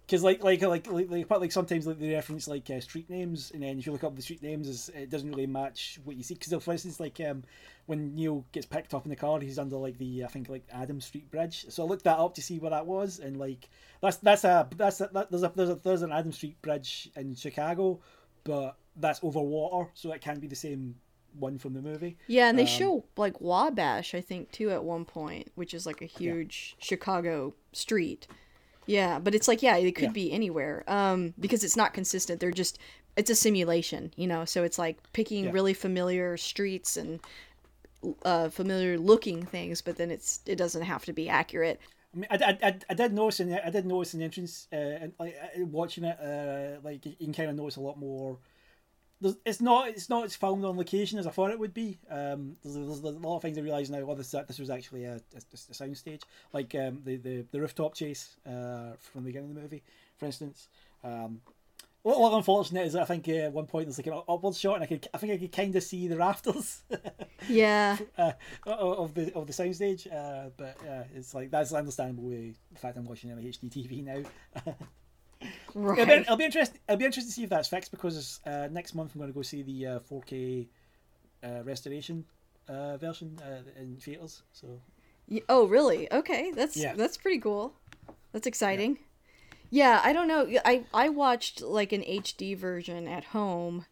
Because like like like like like, like sometimes like they reference like uh, street names, and then if you look up the street names, is it doesn't really match what you see. Because for instance, like um, when Neo gets picked up in the car, he's under like the I think like Adam Street Bridge. So I looked that up to see where that was, and like that's that's a that's a, that, there's a there's a there's an Adam Street Bridge in Chicago, but that's over water, so it can't be the same one from the movie. Yeah, and they Um, show like Wabash, I think, too, at one point, which is like a huge Chicago street. Yeah, but it's like yeah, it could Yeah. be anywhere. Um, because it's not consistent. They're just it's a simulation, you know. So it's like picking Yeah. really familiar streets and uh, familiar looking things, but then it's it doesn't have to be accurate. I mean, I, I, I, I did notice in the, I did notice in the entrance, uh, and, like watching it, uh, like you can kind of notice a lot more. It's not it's not as filmed on location as I thought it would be. Um, there's, there's, there's a lot of things I realise now. Oh, this this was actually a, a, a sound stage, like um, the, the the rooftop chase uh, from the beginning of the movie, for instance. Um, what, what unfortunate is that I think uh, at one point there's like an upward shot, and I could I think I could kind of see the rafters. Yeah, uh, of the of the soundstage. Uh, but uh, it's like that's understandable. With the fact I'm watching it on HD TV now. It'll be, right. it'll be interesting. It'll be interesting to see if that's fixed because uh, next month I'm going to go see the uh, 4K uh, restoration uh, version uh, in theaters. So Oh, really? Okay, that's Yeah. that's pretty cool. That's exciting. Yeah. I don't know. I I watched like an HD version at home,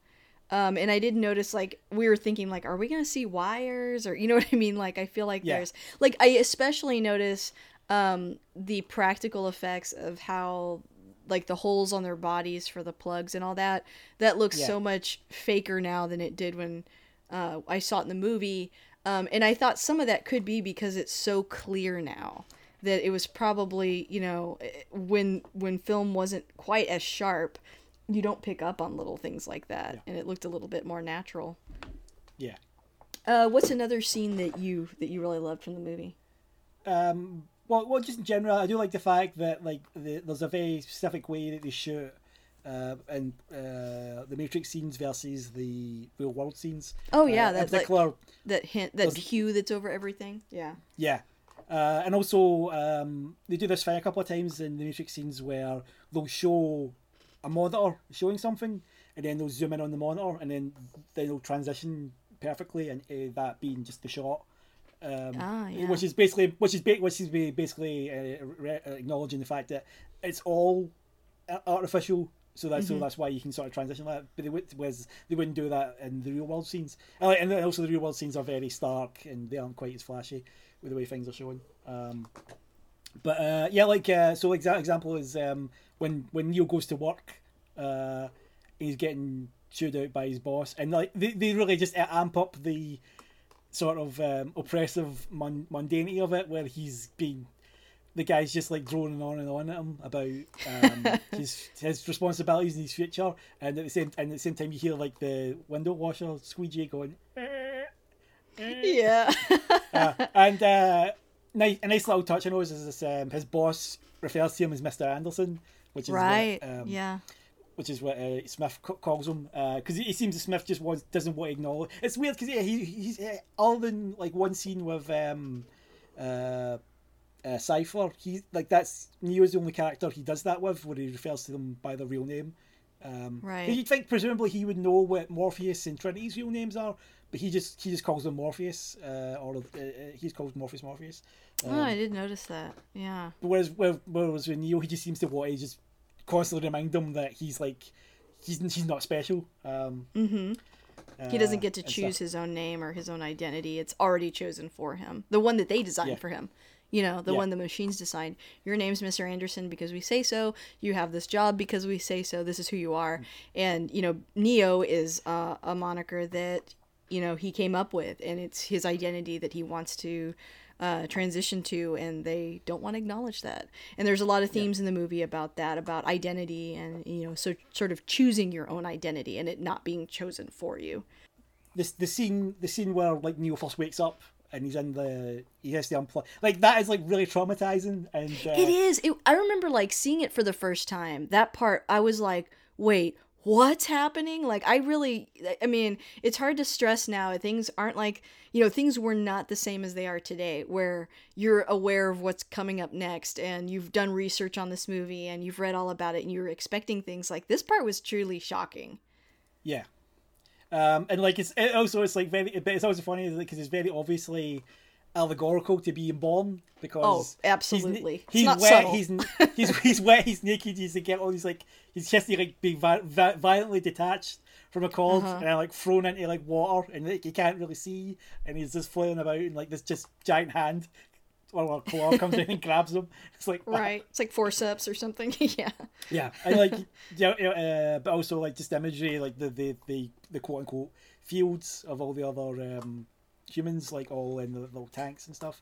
um, and I did notice like we were thinking like, are we gonna see wires or you know what I mean? Like I feel like Yeah. there's like I especially notice um, the practical effects of how like the holes on their bodies for the plugs and all that. That looks Yeah. so much faker now than it did when uh, I saw it in the movie. Um, and I thought some of that could be because it's so clear now that it was probably you know eh, when when film wasn't quite as sharp, you don't pick up on little things like that, and it looked a little bit more natural. yeah. Uh, what's another scene that you that you really loved from the movie? Um, well, well, just in general, I do like the fact that like the, there's a very specific way that they shoot. Uh, and uh, the Matrix scenes versus the real world scenes. Oh, yeah, uh, in that- that- particular, That hint, that hue that's over everything. Yeah. Yeah. Uh, and also, um, they do this thing a couple of times in the Matrix scenes where they'll show a monitor showing something, and then they'll zoom in on the monitor, and then then they'll transition perfectly, and uh, that being just the shot. Um, Ah, yeah. Which is basically, which is which is basically uh, re- acknowledging the fact that it's all artificial. So that's Mm-hmm. so that's why you can sort of transition like that. But they would, whereas they wouldn't do that in the real world scenes. And, also the real world scenes are very stark and they aren't quite as flashy with the way things are shown. Um, but uh, yeah, like uh, so, exa- example is um, when when Neo goes to work, uh, he's getting chewed out by his boss, and like they, they really just amp up the sort of um, oppressive mun- mundanity of it, where he's being the guy's just like droning on and on at him about um, his his responsibilities in his future, and at the same and at the same time you hear like the window washer squeegee going. Yeah. Uh, and uh, nice, a nice little touch I know is this, um, his boss refers to him as Mr. Anderson, which is right. What, um, yeah. Which is what uh, Smith calls him because he, he seems that Smith just wants doesn't want to acknowledge. It's weird because yeah, he he's uh, other than like one scene with um, uh, uh, Cypher, he like that's Neo's the only character he does that with, where he refers to them by their real name. Um, Right. You'd think presumably he would know what Morpheus and Trinity's real names are, but he just he just calls them Morpheus, uh, or uh, uh, he's called Morpheus Morpheus. oh, Um, I did notice that. Yeah. Whereas, whereas whereas with Neo, he just seems to want to just constantly remind them that he's like he's he's not special. Um, Mm-hmm. He doesn't uh, get to choose his own name or his own identity. It's already chosen for him. The one that they designed Yeah. for him. You know, the Yeah. one the machines designed. Your name's Mr. Anderson because we say so. You have this job because we say so. This is who you are. And, you know, Neo is uh, a moniker that, you know, he came up with. And it's his identity that he wants to uh, transition to. And they don't want to acknowledge that. And there's a lot of themes in the movie about that, about identity and, you know, so sort of choosing your own identity and it not being chosen for you. this the scene the scene where like Neo first wakes up and he's in the he has to unplug like that is like really traumatizing and uh, It is. It, I remember like seeing it for the first time. That part, I was like, wait, what's happening? Like, I really, I mean, it's hard to stress now. Things aren't like, you know, things were not the same as they are today, where you're aware of what's coming up next and you've done research on this movie and you've read all about it and you're expecting things like this part was truly shocking. yeah um and like it's it also it's like very it's also funny because it's very obviously allegorical to being born because Oh, absolutely. He's, not wet he's he's he's wet he's naked he's to get all these like he's just like be vi- vi- violently detached from a cord Uh-huh. and like thrown into like water and like he can't really see and he's just flailing about and like this just giant hand or a claw comes in and grabs him it's like Right. It's like forceps or something. yeah. yeah, and like yeah, yeah, uh, but also like just imagery, like the the the, the quote unquote fields of all the other um, humans, like all in the little tanks and stuff.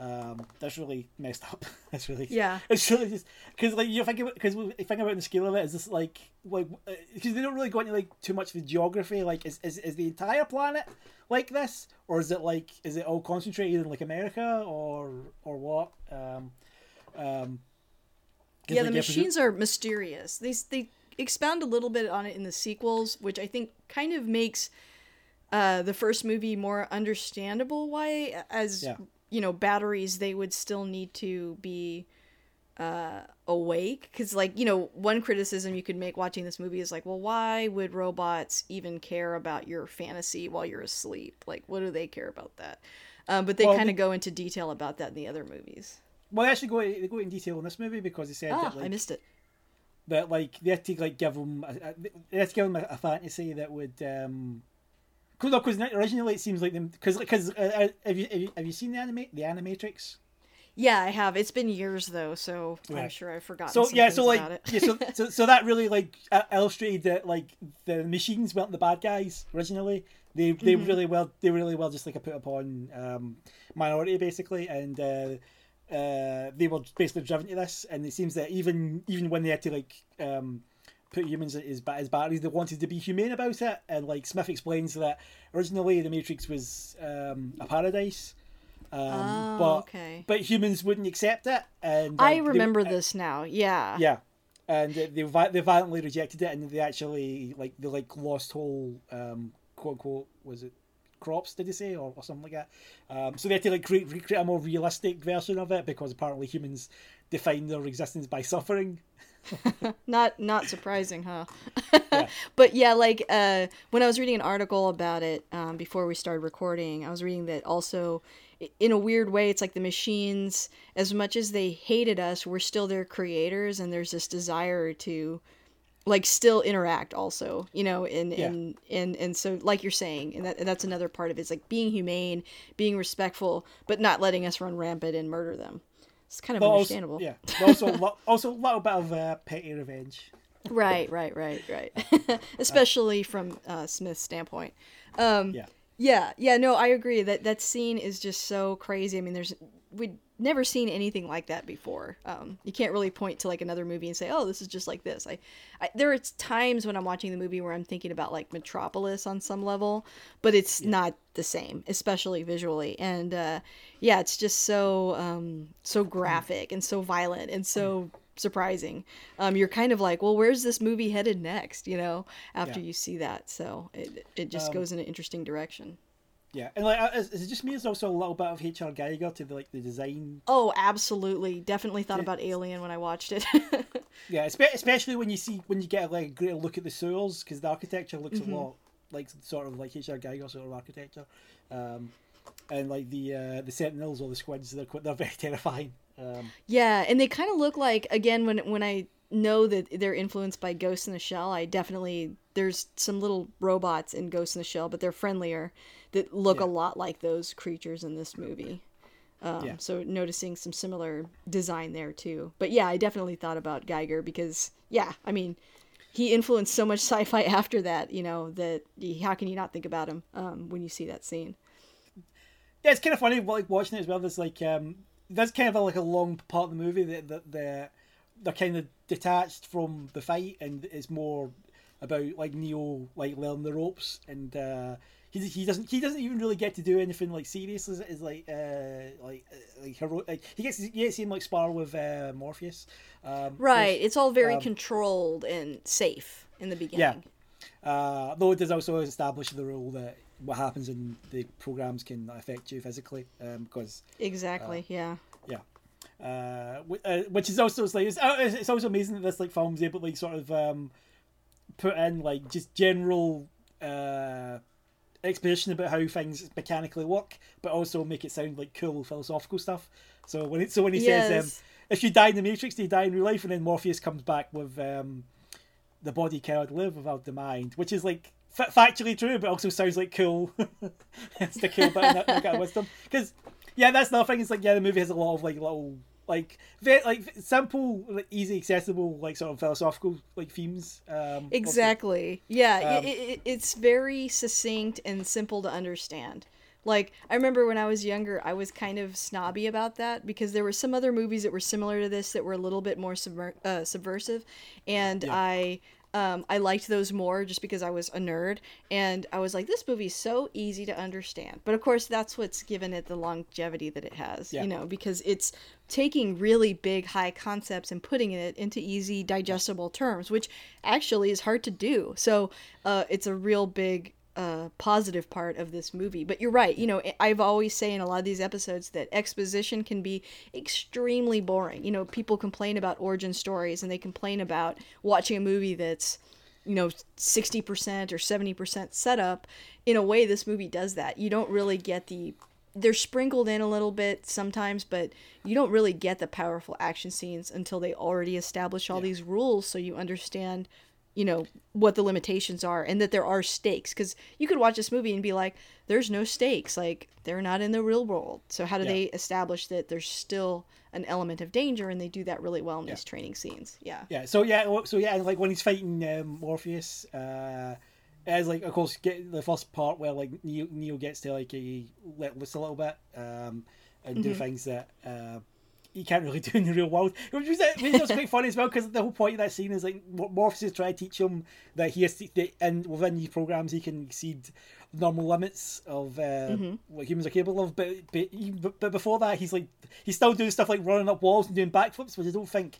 Um, that's really messed up. That's really Yeah. It's really just because like you think about because you think about the scale of it, is this like like because they don't really go into like too much of the geography. Like, is, is is the entire planet like this, or is it like is it all concentrated in like America or or what? Um, um, yeah the machines are mysterious they they expound a little bit on it in the sequels which i think kind of makes uh the first movie more understandable why as Yeah. you know batteries they would still need to be uh awake? Because like you know one criticism you could make watching this movie is like well why would robots even care about your fantasy while you're asleep? Like what do they care about that? Um, but they Well, kind of go into detail about that in the other movies. Well, they actually go they go in detail in this movie because they said ah that like i missed it. that like they had to like give them a, a, they had to give them a, a fantasy that would um because no, 'cause originally it seems like them because because uh, uh, have you have you, have you seen the anime the Animatrix? Yeah, I have. It's been years though, so I'm sure I've forgotten. So yeah, so like yeah, so, so so that really like uh, illustrated that like the machines weren't the bad guys originally. They they Mm-hmm. really well they really well just like a put upon um, minority basically, and uh, uh, they were basically driven to this. And it seems that even even when they had to like um, put humans as ba- as batteries, they wanted to be humane about it. And like Smith explains that originally the Matrix was um, a paradise. Um, Oh, but okay. but humans wouldn't accept it, and I like, they- remember this now. Yeah. yeah, and they they violently rejected it, and they actually like they like lost whole um quote unquote was it crops did they say or, or something like that. Um, so they had to like create, recreate a more realistic version of it because apparently humans define their existence by suffering. not not surprising, huh? yeah. But yeah, like uh, when I was reading an article about it um, before we started recording, I was reading that also, in a weird way, it's like the machines, as much as they hated us, we're still their creators, and there's this desire to like still interact also you know and yeah. and and and so like you're saying and, that, and that's another part of it is like being humane being respectful but not letting us run rampant and murder them it's kind of but understandable. Also, yeah. also, also a little bit of uh, petty revenge. Right, right, right, right. Especially from uh, Smith's standpoint. Um, yeah. Yeah, yeah. No, I agree that that scene is just so crazy. I mean, there's we never seen anything like that before. Um, you can't really point to like another movie and say, "Oh, this is just like this." I, I there are times when I'm watching the movie where I'm thinking about like Metropolis on some level, but it's yeah. not the same, especially visually. And uh, yeah, it's just so um, so graphic and so violent and so surprising. Um, you're kind of like, well, where's this movie headed next? You know, after yeah. you see that, so it it just um, goes in an interesting direction. Yeah, and like, is, is, it just me? Is also a little bit of H.R. Giger to the, like the design. Oh, absolutely! Definitely thought about Alien when I watched it. yeah, especially when you see when you get like a greater look at the sewers because the architecture looks mm-hmm. a lot like sort of like H.R. Giger sort of architecture, um, and like the uh, the Sentinels or the squids, they're they're very terrifying. Um, yeah, and they kind of look like again when when I know that they're influenced by Ghost in the Shell. I definitely there's some little robots in Ghost in the Shell, but they're friendlier that look yeah. a lot like those creatures in this movie. Um, yeah. So noticing some similar design there too. But yeah, I definitely thought about Giger because yeah, I mean, he influenced so much sci-fi after that. You know that how can you not think about him um, when you see that scene? Yeah, it's kind of funny like watching it as well. There's like um, there's kind of a, like a long part of the movie that that they're, they're kind of detached from the fight and it's more about like Neo like learning the ropes and. Uh, he, he doesn't he doesn't even really get to do anything like serious is, is like uh like uh, like heroic like he gets he gets him like spar with uh, Morpheus um, right it's all very um, controlled and safe in the beginning. Yeah. Uh, though it does also establish the rule that what happens in the programs can affect you physically um, because exactly uh, yeah. yeah. Uh, uh, which is also like it's, uh, it's also amazing that this like film's able to like sort of um, put in like just general uh exposition about how things mechanically work, but also make it sound like cool philosophical stuff. So when it so when he yes. says, um, "If you die in the Matrix, do you die in real life?" and then Morpheus comes back with um, the body cannot live without the mind, which is like f- factually true, but also sounds like cool. it's the cool bit in that, that kind of wisdom. Because yeah, that's another thing. It's like yeah, the movie has a lot of like little like very like simple, like, easy, accessible, like sort of philosophical like themes. Um, exactly. Also. Yeah, um, it, it, it's very succinct and simple to understand. Like I remember when I was younger, I was kind of snobby about that because there were some other movies that were similar to this that were a little bit more uh, subversive, and yeah. I um, I liked those more just because I was a nerd, and I was like, this movie's so easy to understand. But of course, that's what's given it the longevity that it has, yeah. you know, because it's taking really big, high concepts and putting it into easy, digestible terms, which actually is hard to do. So uh, it's a real big uh, positive part of this movie. But you're right. You know, I've always say in a lot of these episodes that exposition can be extremely boring. You know, people complain about origin stories and they complain about watching a movie that's, you know, 60% or 70% setup. In a way, this movie does that. You don't really get the they're sprinkled in a little bit sometimes, but you don't really get the powerful action scenes until they already establish all yeah. these rules so you understand you know what the limitations are and that there are stakes because you could watch this movie and be like there's no stakes like they're not in the real world so how do yeah. they establish that there's still an element of danger and they do that really well in yeah. these training scenes yeah yeah so yeah so yeah like when he's fighting um, morpheus uh as like of course get the first part where like neo, neo gets to like a let loose a little bit um and mm-hmm. do things that uh you can't really do in the real world. Which was, which was quite funny as well because the whole point of that scene is like Morpheus is trying to teach him that he has to, that, and within these programs he can exceed normal limits of uh, mm-hmm. what humans are capable of. But, but but before that, he's like he's still doing stuff like running up walls and doing backflips, which I don't think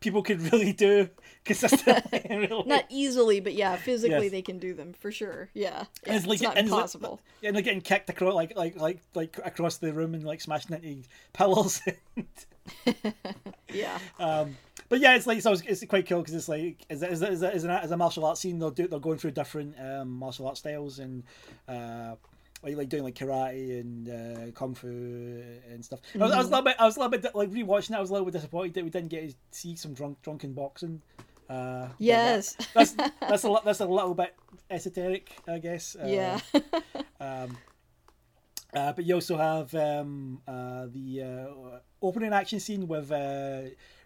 people could really do consistently. really. Not easily, but yeah, physically Yes. they can do them for sure. Yeah, yeah it's, like- not and it's like- impossible. and they're getting kicked across like like like like across the room and like smashing into pillars. yeah, um, but yeah, it's like so it's, it's quite cool because it's like as a, as a, as a, as a, a martial arts scene, they'll do they're going through different um, martial arts styles and. Uh, like, like doing like karate and uh, kung fu and stuff. I, was, I was a little bit, I was a little bit like rewatching it. I was a little bit disappointed that we didn't get to see some drunk drunken boxing. Uh, but that- yes, that's that's a that's a little bit esoteric, I guess. Uh, yeah, Um, uh, but you also have um, uh, the uh, opening action scene with uh,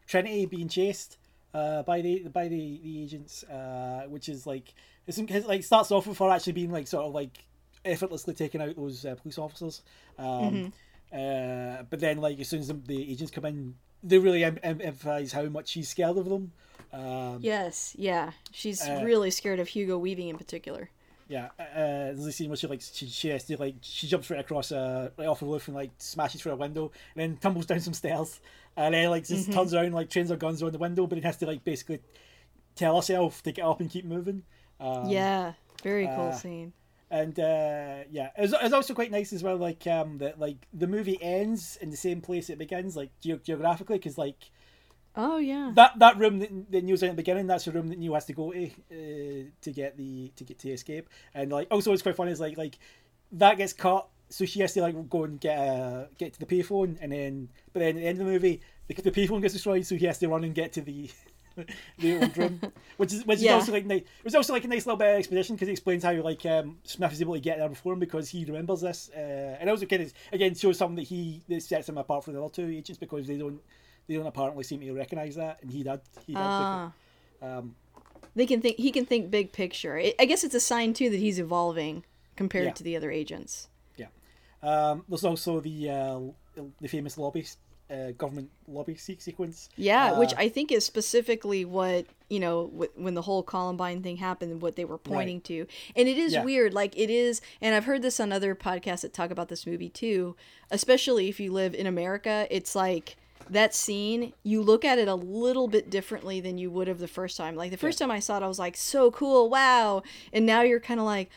Trinity being chased uh, by the by the, the agents, uh, which is like it's it's like starts off with her actually being like sort of like effortlessly taking out those uh, police officers. Um, uh, but then like as soon as the, the agents come in, they really em- em- emphasize how much she's scared of them. Um, yes, yeah. She's Uh, really scared of Hugo Weaving in particular. Yeah, uh, there's a scene where she like she, she has to like she jumps right across uh right off a roof and like smashes through a window and then tumbles down some stairs and then like just turns around like trains her guns on the window but then has to like basically tell herself to get up and keep moving. Um, yeah, very cool uh, scene. And uh, yeah, it was, it was also quite nice as well. Like um that like the movie ends in the same place it begins like ge- geographically because like Oh yeah, that that room that, that Neo's in at the beginning, that's the room that Neil has to go to uh, to get the to get to escape. And like also, it's quite funny is like like that gets cut, so she has to like go and get uh, get to the payphone, and then but then at the end of the movie, the, the payphone gets destroyed, so he has to run and get to the the old room, which is which Yeah. is also like nice. It was also like a nice little bit of explanation because it explains how like um, Smith is able to get there before him because he remembers this, uh, and also kind of again shows something that he that sets him apart from the other two agents because they don't they don't apparently seem to recognize that, and he did. He did. Ah. um, they can think. He can think big picture. I I guess it's a sign too that he's evolving compared Yeah. to the other agents. yeah. Um, there's also the uh, the famous lobby uh, government lobby se- sequence. Yeah, which Uh, I think is specifically what you know wh- when the whole Columbine thing happened, what they were pointing to, and it is Yeah. weird. Like it is, and I've heard this on other podcasts that talk about this movie too. Especially if you live in America, it's like that scene. You look at it a little bit differently than you would have the first time. Like the first time I saw it, I was like, "So cool, wow!" And now you're kind of like.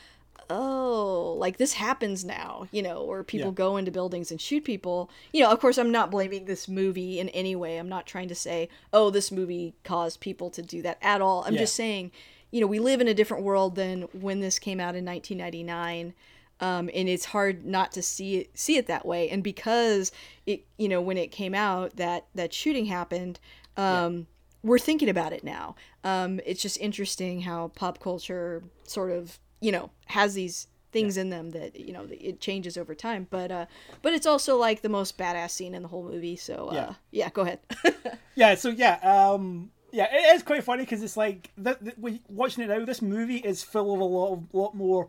Oh, like this happens now, you know, or people Yeah. go into buildings and shoot people. You know, of course, I'm not blaming this movie in any way. I'm not trying to say, oh, this movie caused people to do that at all. I'm Yeah. just saying, you know, we live in a different world than when this came out in 1999. Um, and it's hard not to see it see it that way. And because it, you know, when it came out that that shooting happened, um, we're thinking about it now. Um, it's just interesting how pop culture sort of, you know, has these things in them that you know it changes over time. But uh, but it's also like the most badass scene in the whole movie. So uh, Yeah. yeah, go ahead. Yeah. So yeah. Um, yeah, it is quite funny because it's like th- th- when watching it now. This movie is full of a lot of lot more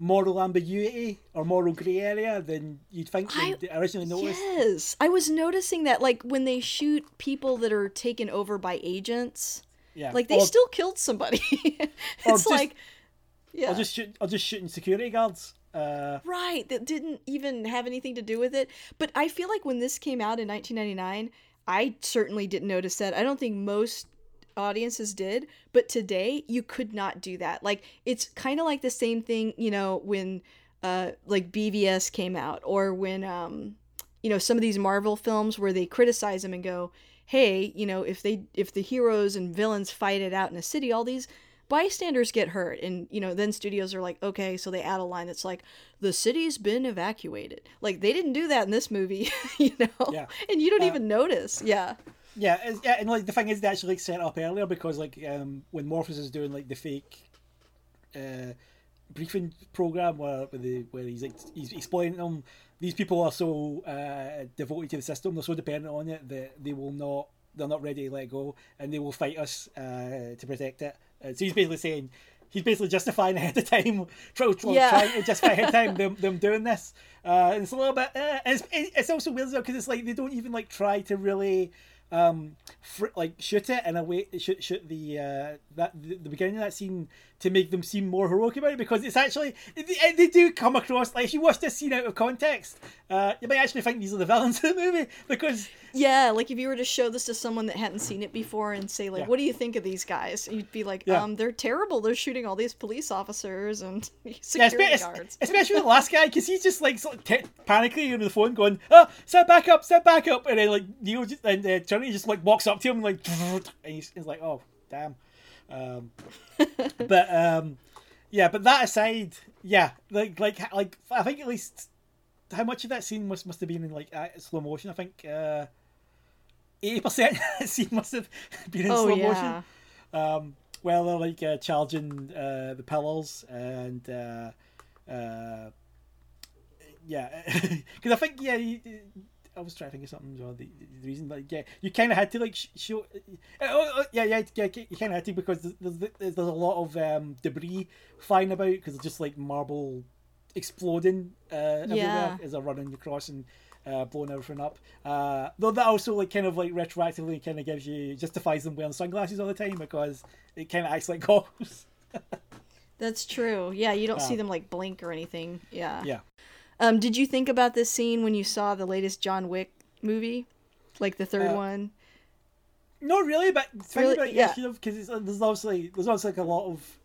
moral ambiguity or moral grey area than you'd think I- originally noticed. yes, I was noticing that like when they shoot people that are taken over by agents, Yeah. like they or, still killed somebody. it's just- like yeah. or just shoot, or just shooting security guards. Uh, Right, that didn't even have anything to do with it. But I feel like when this came out in 1999, I certainly didn't notice that. I don't think most audiences did, but today you could not do that. Like it's kind of like the same thing, you know, when uh like BVS came out or when um you know some of these Marvel films where they criticize them and go, "Hey, you know, if they if the heroes and villains fight it out in a city, all these bystanders get hurt and you know then studios are like okay so they add a line that's like the city's been evacuated. Like they didn't do that in this movie you know? Yeah. and you don't Uh, even notice. Yeah. Yeah, yeah, and like the thing is, they actually like, set up earlier because like um, when Morpheus is doing like the fake uh, briefing program where where, the, where he's like he's explaining to them these people are so uh, devoted to the system, they're so dependent on it that they will not they're not ready to let go and they will fight us uh, to protect it. Uh, so he's basically saying. He's basically justifying ahead of time, trying, Yeah. trying to justify ahead of time them, them doing this. Uh, and it's a little bit. Uh, it's, it's also weird though because it's like they don't even like try to really um, fr- like shoot it in a way, shoot shoot the uh, that the, the beginning of that scene to make them seem more heroic about it because it's actually they, they do come across like if you watch this scene out of context, uh, you might actually think these are the villains of the movie because Yeah, like if you were to show this to someone that hadn't seen it before and say like, Yeah. "What do you think of these guys?" You'd be like, Yeah. "Um, they're terrible. They're shooting all these police officers and Yeah, security guards." especially the last guy, because he's just like sort of t- panicking on the phone, going, "Oh, step back up, step back up," and then like Neo just, and uh, Johnny just like walks up to him like, and he's, he's like, "Oh, damn." Um, but um, yeah, but that aside, yeah, like like like I think at least how much of that scene must must have been in like uh, slow motion. I think uh, eighty percent scene must have been in oh slow yeah. motion um, where they're like uh, charging uh, the pillars and uh, uh, yeah, because I think yeah, you, I was trying to think of something. well, the, the reason like yeah, you kind of had to like sh- show. Uh, oh, oh, yeah, yeah, yeah, you kind of had to because there's, there's there's a lot of um, debris flying about because it's just like marble exploding uh, everywhere Yeah. as they're running across and uh, blowing everything up. Uh, though that also like kind of like retroactively kind of gives you justifies them wearing sunglasses all the time because it kind of acts like goggles. That's true. Yeah, you don't see Uh, them like blink or anything. Yeah. yeah. Um, did you think about this scene when you saw the latest John Wick movie, like the third Uh, one? Not really, but Really? about it, Yeah. yes, you know, because there's obviously there's obviously like a lot of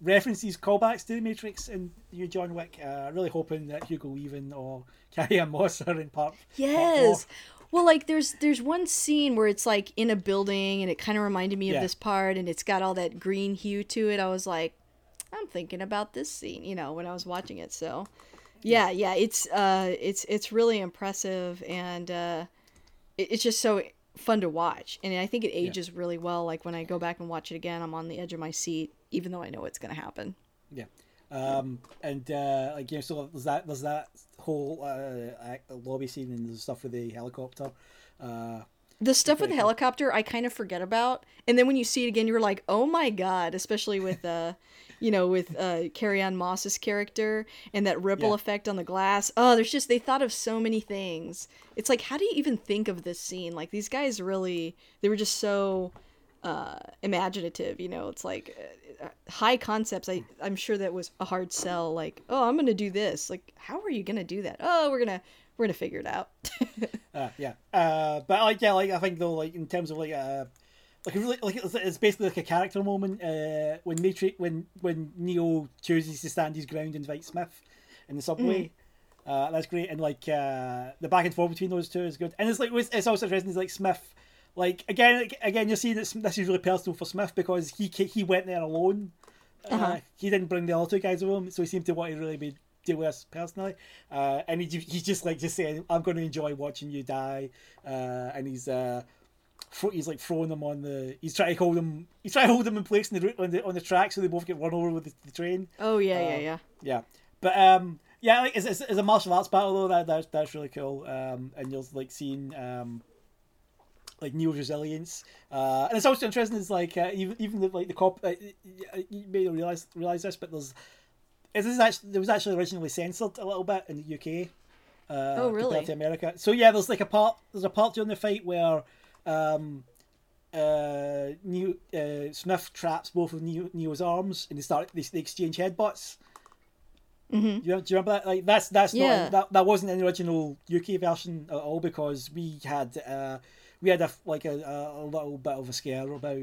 references, callbacks to the Matrix and you John Wick. Uh, really hoping that Hugo Weaving or Carrie Moss are in part. Yes. Well, like there's there's one scene where it's like in a building and it kind of reminded me Yeah. of this part and it's got all that green hue to it. I was like, I'm thinking about this scene, you know, when I was watching it. So, yeah, yeah, it's uh it's it's really impressive and uh it, it's just so fun to watch. And I think it ages really well like when I go back and watch it again, I'm on the edge of my seat even though I know it's going to happen. Yeah. Um, and uh, like know, so there's that there's that whole uh, lobby scene and the stuff with the helicopter. Uh, The stuff with the helicopter, I kind of forget about, and then when you see it again, you're like, "Oh my god!" Especially with, uh, you know, with uh, Carrie-Anne Moss's character and that ripple Yeah. effect on the glass. Oh, there's just they thought of so many things. It's like, how do you even think of this scene? Like these guys really, they were just so uh, imaginative. You know, it's like uh, uh, high concepts. I I'm sure that was a hard sell. Like, oh, I'm gonna do this. Like, how are you gonna do that? Oh, we're gonna we're gonna figure it out. uh, yeah. Uh, but like yeah, like I think though, like in terms of like uh, like really like it's, it's basically like a character moment uh, when Matrix when when Neo chooses to stand his ground and fight Smith in the subway. Uh, that's great, and like uh, the back and forth between those two is good. And it's like it's it's also interesting. Is like Smith, like again, again, you're seeing that this is really personal for Smith because he he went there alone. uh Uh-huh. He didn't bring the other two guys with him, so he seemed to want to really be deal with us personally. Uh, and he, he's just like just saying, "I'm going to enjoy watching you die," uh, and he's. Uh, He's like throwing them on the. He's trying to hold them. He's trying to hold them in place in the, on the on the track so they both get run over with the, the train. oh yeah, yeah, Uh, yeah. Yeah, but um, yeah, like it's, it's, it's a martial arts battle though. That that's, that's really cool. Um, and you're like seeing um, like Neo's resilience. Uh, and it's also interesting. Is like uh, even even the, like the cop. Uh, you may not realize realize this, but there's it is actually there was actually originally censored a little bit in the UK. Uh, Oh, really? Compared to America. So yeah, there's like a part. There's a part during the fight where. Um, uh, Neo, uh, Smith traps both of Neo, Neo's arms, and they start they, they exchange headbutts. hmm Do you, do you remember that? Like that's that's Yeah. not that, that wasn't the original UK version at all because we had uh we had a like a, a, little bit of a scare about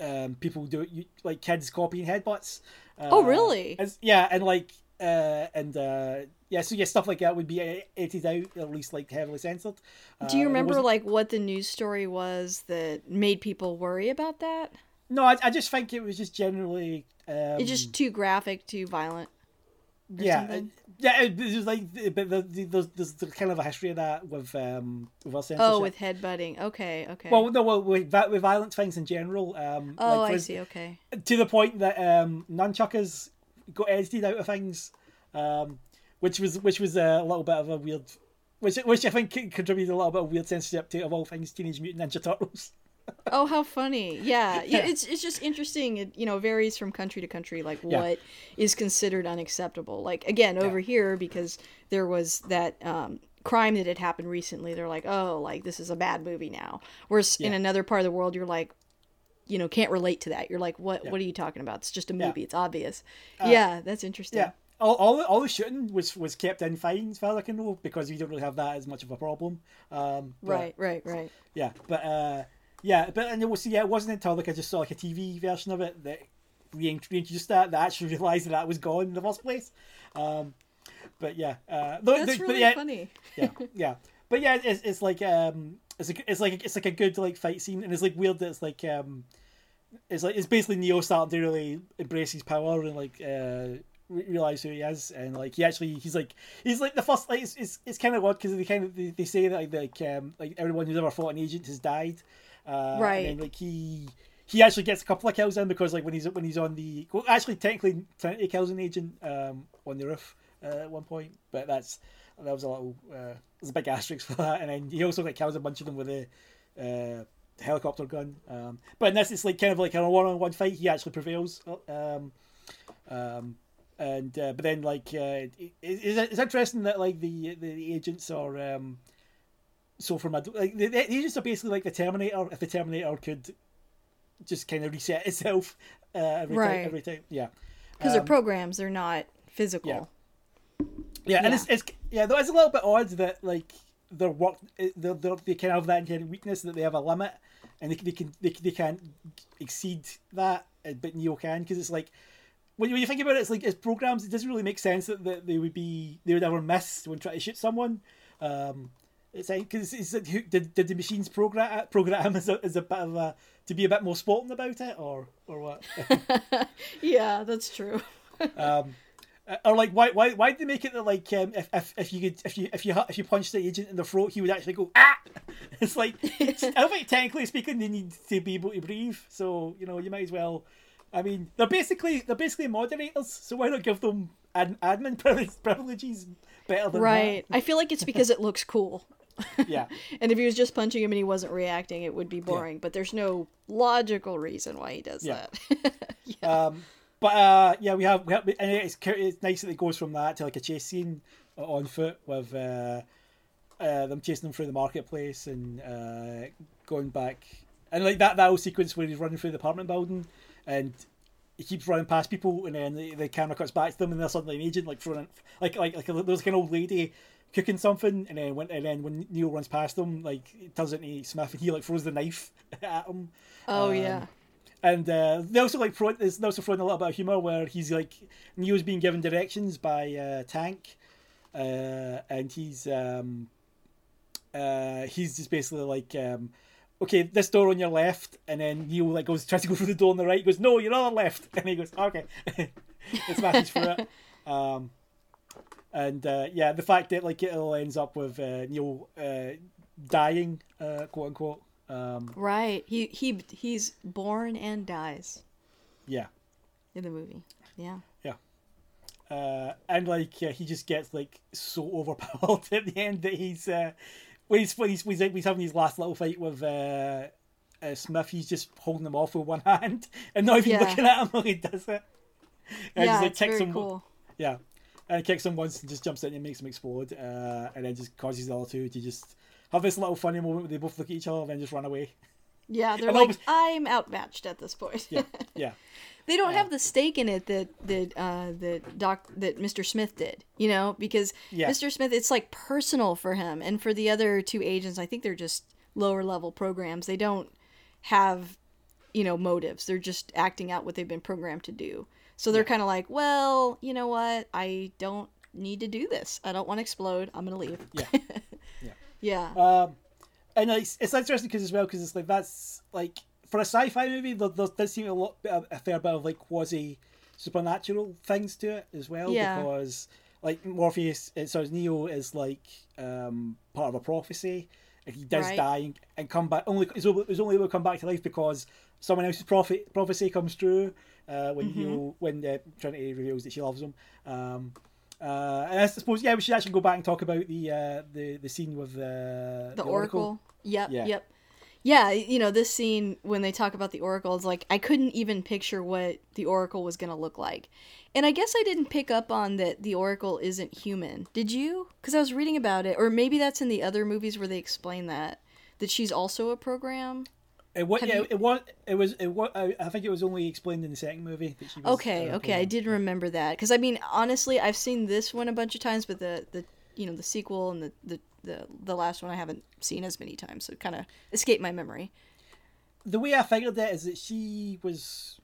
um people do you- like kids copying headbutts. Uh, Oh, really? and- yeah, and like uh and uh yeah, so yeah, stuff like that would be edited out, at least like heavily censored. Do you Uh, remember like what the news story was that made people worry about that? No, I, I just think it was just generally. Um, it's just too graphic, too violent. Yeah, something? yeah. It, it's just like, but the, the, there's, there's the kind of a history of that with um with our censorship. Oh, with headbutting. Okay, okay. Well, no, well, with, with violent things in general. Um, oh, like, I see. Okay. To the point that um, nunchuckers got edited out of things, um, which was which was a little bit of a weird, which which I think contributed a little bit of weird censorship to of all things Teenage Mutant Ninja Turtles. Oh, how funny! Yeah, yeah. It's it's just interesting. It you know varies from country to country, like Yeah. what is considered unacceptable. Like again, over here because there was that um, crime that had happened recently, they're like, oh, like this is a bad movie now. Whereas in another part of the world, you're like, you know, can't relate to that. You're like, what? Yeah. What are you talking about? It's just a Yeah. movie. It's obvious. yeah, that's interesting. Yeah. All, all, the- all the shooting was, was kept in fine, as far as I can know, because we don't really have that as much of a problem. Um, but- Right, right, right. Yeah, but uh, yeah, but and it was yeah, it wasn't until like I just saw like a TV version of it that rein- reintroduced that that I actually realised that that was gone in the first place. Um, but yeah, uh, though- That's but really yeah, funny. yeah, yeah. But yeah, it's, it's like um, it's like it's like it's like a good like fight scene, and it's like weird that it's like um, it's like it's basically Neo starting to really embrace his power and like uh re- realize who he is, and like he actually he's like he's like the first like it's it's, it's kind of odd because they kind of they, they say that like like um like everyone who's ever fought an agent has died, uh, Right. And then like he. He actually gets a couple of kills in because like when he's when he's on the well actually technically Trinity kills an agent um on the roof uh, at one point but that's that was a little uh, there's a big asterisk for that and then he also like kills a bunch of them with a uh, helicopter gun um, but in this it's like kind of like a one-on-one fight he actually prevails um, um, and uh, but then like uh, it, it's, it's interesting that like the the agents are um, so from a like the, the agents are basically like the Terminator if the Terminator could just kind of reset itself uh, every Right. time every time yeah Because they're Um, programs, they're not physical. yeah. Yeah, and it's, it's yeah, though it's a little bit odd that like their work, they they they kind of have that inherent weakness that they have a limit, and they, they can they, they can't exceed that, uh, but Neo can because it's like when you, when you think about it, it's like as programs, it doesn't really make sense that, that they would be they would ever miss when trying to shoot someone. Um, it's because it's, like, who- did, did the machines program program as a, as a bit of a to be a bit more sporting about it or or what? Yeah, that's true. um, or like why why why did they make it that like um, if, if if you could if you if you if you punched the agent in the throat he would actually go ah it's like it's, I think technically speaking they need to be able to breathe so you know you might as well I mean they're basically they're basically moderators so why not give them ad, admin privilege- privileges better than Right. I feel like it's because it looks cool. yeah And if he was just punching him and he wasn't reacting, it would be boring. But there's no logical reason why he does Yeah. that. Um, but uh, yeah, we have, we have and it's it's nice that it goes from that to like a chase scene on foot with uh, uh, them chasing them through the marketplace and uh, going back and like that that whole sequence where he's running through the apartment building and he keeps running past people and then the, the camera cuts back to them and they're suddenly an agent like throwing like like like a, there's like an old lady cooking something and then when and then when Neo runs past them like it turns into Smith and he like throws the knife at him oh Um, yeah. and uh, they also like throw, there's also thrown a little bit of humor where he's like Neo's being given directions by uh, Tank, uh, and he's um, uh, he's just basically like, um, okay, this door on your left, and then Neo like goes tries to go through the door on the right. He goes, no, you're on the left, and he goes, okay, it's matches for it. Um, and uh, yeah, the fact that like it all ends up with uh, Neo uh, dying, uh, quote unquote. Um, Right. He he he's born and dies yeah. in the movie. Yeah. Yeah. uh, and like uh, he just gets like so overpowered at the end that he's uh, when he's when he's, when he's, having his last little fight with uh, uh, Smith, he's just holding him off with one hand and not even Yeah. looking at him while he does it. And yeah, just, like, it's kicks very him, cool. yeah, and kicks him once and just jumps in and makes him explode, uh, and then just causes the other two to just have this little funny moment where they both look at each other and then just run away. Yeah, they're And like, almost- I'm outmatched at this point. Yeah, yeah, they don't have the stake in it that that uh, that doc that Mr. Smith did, you know, because Yeah. Mr. Smith, it's like personal for him, and for the other two agents, I think they're just lower level programs. They don't have, you know, motives. They're just acting out what they've been programmed to do. So they're kind of like, well, you know what? I don't need to do this. I don't want to explode. I'm gonna leave. yeah. Yeah. Um, and it's, it's interesting because as well because it's like that's like for a sci-fi movie there, there does seem a lot a, a fair bit of like quasi supernatural things to it as well Yeah. because like Morpheus uh, sorry Neo is like um, part of a prophecy and he does Right. die and, and come back only is only, able to come back to life because someone else's prophet prophecy comes true uh, when Mm-hmm. When uh, Trinity reveals that she loves him. Um, uh, and I suppose yeah, we should actually go back and talk about the uh, the the scene with uh, the, Oracle. Yep, Yeah. yep. Yeah, you know, this scene when they talk about the Oracle is like I couldn't even picture what the Oracle was going to look like. And I guess I didn't pick up on that the Oracle isn't human. Did you? Cuz I was reading about it or maybe that's in the other movies where they explain that that she's also a program. It was, Have yeah, you- it was, it was, it was, I I think it was only explained in the second movie that she was. Okay, uh, okay, I did remember that because I mean, honestly, I've seen this one a bunch of times, but the the you know the sequel and the the the, the last one I haven't seen as many times, so it kind of escaped my memory. The way I figured that is that she was.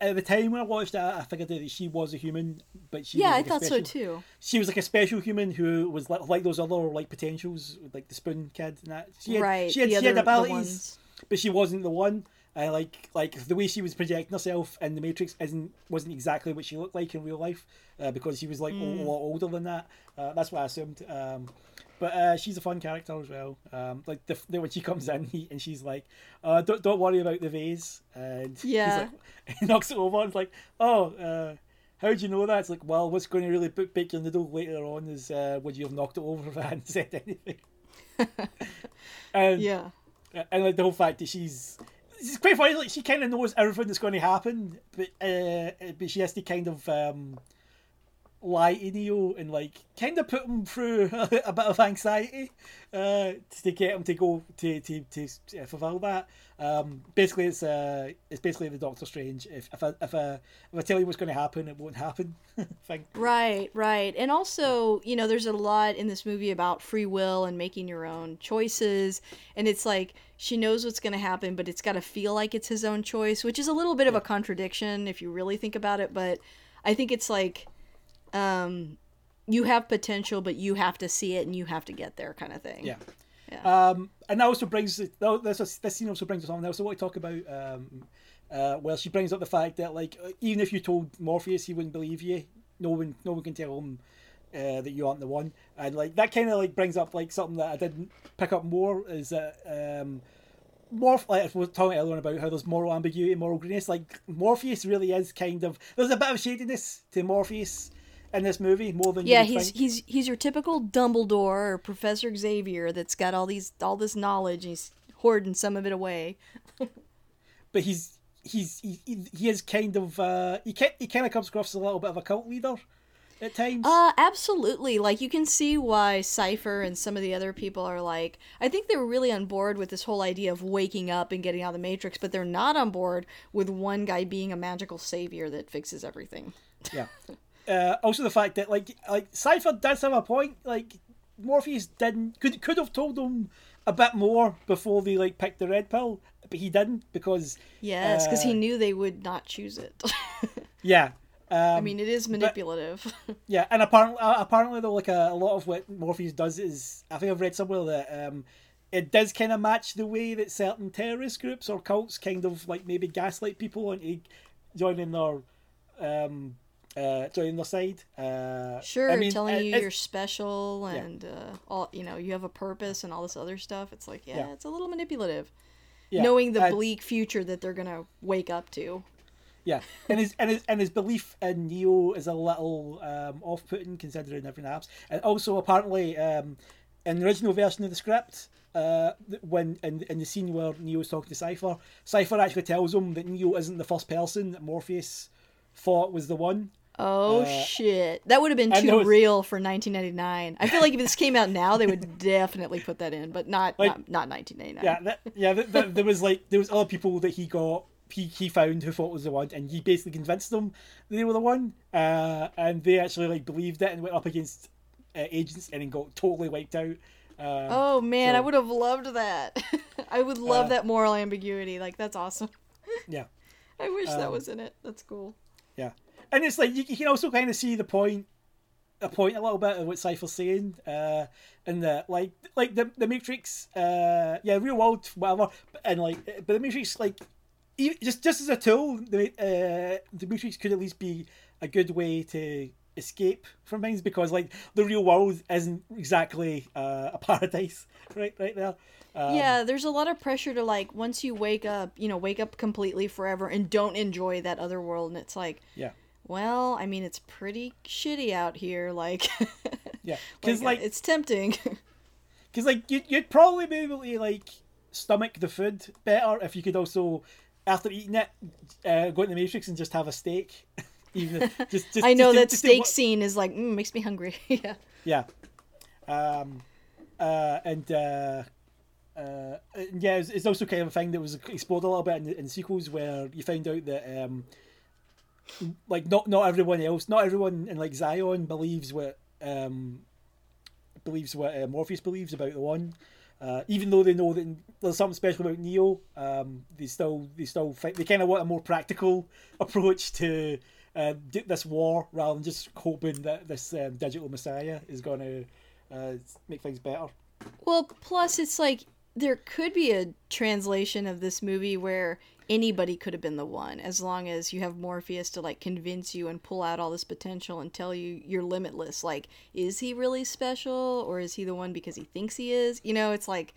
At the time when I watched it, I figured that she was a human, but she yeah, was I like a thought so too. She was like a special human who was like, like those other like potentials, like the spoon kid and that. She had, right, She had, she other had abilities, but she wasn't the one. I like like the way she was projecting herself in the Matrix isn't wasn't exactly what she looked like in real life uh, because she was like Mm. a lot older than that. Uh, that's what I assumed. Um, but uh, she's a fun character as well. Um, like the, the when she comes in he, and she's like, uh, "Don't don't worry about the vase," and he's Yeah. like, he knocks it over and it's like, "Oh." Uh, how do you know that? It's like, well, what's going to really put bake your noodle later on is uh, would you have knocked it over if I hadn't said anything? and Yeah, and like the whole fact that she's it's quite funny. Like she kind of knows everything that's going to happen, but uh, but she has to kind of um, lie to Neo and like kind of put him through a, bit of anxiety uh, to get him to go to to, to fulfill that. Um, basically, it's uh, it's basically the Doctor Strange. If if I, if I if I tell you what's going to happen, it won't happen. thing. right, right, and also you know, there's a lot in this movie about free will and making your own choices, and it's like she knows what's going to happen, but it's got to feel like it's his own choice, which is a little bit of a contradiction if you really think about it. But I think it's like um, you have potential, but you have to see it and you have to get there, kind of thing. Yeah. Yeah. Um, and that also brings this this scene also brings us on. I also want to talk about um, uh, well, she brings up the fact that like even if you told Morpheus he wouldn't believe you, no one no one can tell him uh, that you aren't the one, and like that kind of like brings up like something that I didn't pick up more is that. Um, Morph, like I was talking earlier about how there's moral ambiguity, moral greenness. Like Morpheus really is kind of there's a bit of shadiness to Morpheus in this movie more than Yeah, you he's think. he's he's your typical Dumbledore or Professor Xavier that's got all these all this knowledge and he's hoarding some of it away. but he's he's he, he, he is kind of uh, he can, he kind of comes across as a little bit of a cult leader at times. Uh, absolutely. Like you can see why Cypher and some of the other people are like. I think they were really on board with this whole idea of waking up and getting out of the Matrix, but they're not on board with one guy being a magical savior that fixes everything. yeah. Uh, also the fact that like like Cypher does have a point. Like Morpheus didn't could could have told them a bit more before they like picked the red pill, but he didn't because Yes, because he Uh, knew they would not choose it. yeah. Um, I mean, it is manipulative. Yeah, and apparently, uh, apparently though, like a, a lot of what Morpheus does is, I think I've read somewhere that um, it does kind of match the way that certain terrorist groups or cults kind of like maybe gaslight people into joining their, um, uh, joining the side. Uh, Sure, I mean, telling it- you you're special and uh, all you know you have a purpose and all this other stuff. It's like yeah, Yeah. it's a little manipulative. yeah, Knowing the uh, bleak future that they're gonna wake up to. Yeah, and his and his and his belief in Neo is a little um, off-putting considering everything else. And also, apparently, um, in the original version of the script, uh, when in, in the scene where Neo Neo's talking to Cypher, Cypher actually tells him that Neo isn't the first person that Morpheus thought was the one. Oh Uh, shit, that would have been too was- real for 1999. I feel like if this came out now, they would definitely put that in, but not Like- not, not 1999. Yeah, that, yeah. Th- th- there was like there was other people that he got. He, he found who thought was the one, and he basically convinced them they were the one, uh, and they actually like believed it and went up against uh, agents and then got totally wiped out. Um, Oh man, I would have loved that. I would love Uh, that moral ambiguity. Like that's awesome. yeah. I wish that Um, was in it. That's cool. And it's like you, you can also kind of see the point, a point a little bit of what Cypher's saying, uh, and the like, like the the Matrix, uh, yeah, real world, whatever, and like, but the Matrix, like, e- just just as a tool, the uh, the Matrix could at least be a good way to escape from things because like the real world isn't exactly uh, a paradise, right, right there. Um, yeah, there's a lot of pressure to like once you wake up, you know, wake up completely forever and don't enjoy that other world and it's like, yeah, well, I mean, it's pretty shitty out here like yeah, because like it's tempting. Because like you'd, you'd probably be able to like stomach the food better if you could also, after eating it, uh, go into the Matrix and just have a steak. Even if, just, just, I know just that just steak scene is like mm, makes me hungry. yeah. Yeah. Um, uh, and uh, uh, yeah, it's, it's also kind of a thing that was explored a little bit in, in sequels where you find out that um, like not not everyone else, not everyone in like Zion believes what um, believes what uh, Morpheus believes about the one. Uh, even though they know that there's something special about Neo, um, they still they still fight. They kind of want a more practical approach to uh, this war rather than just hoping that this um, digital messiah is going to uh, make things better. Well, plus it's like there could be a translation of this movie where anybody could have been the one as long as you have Morpheus to like convince you and pull out all this potential and tell you you're limitless. Like, is he really special or is he the one because he thinks he is? You know, it's like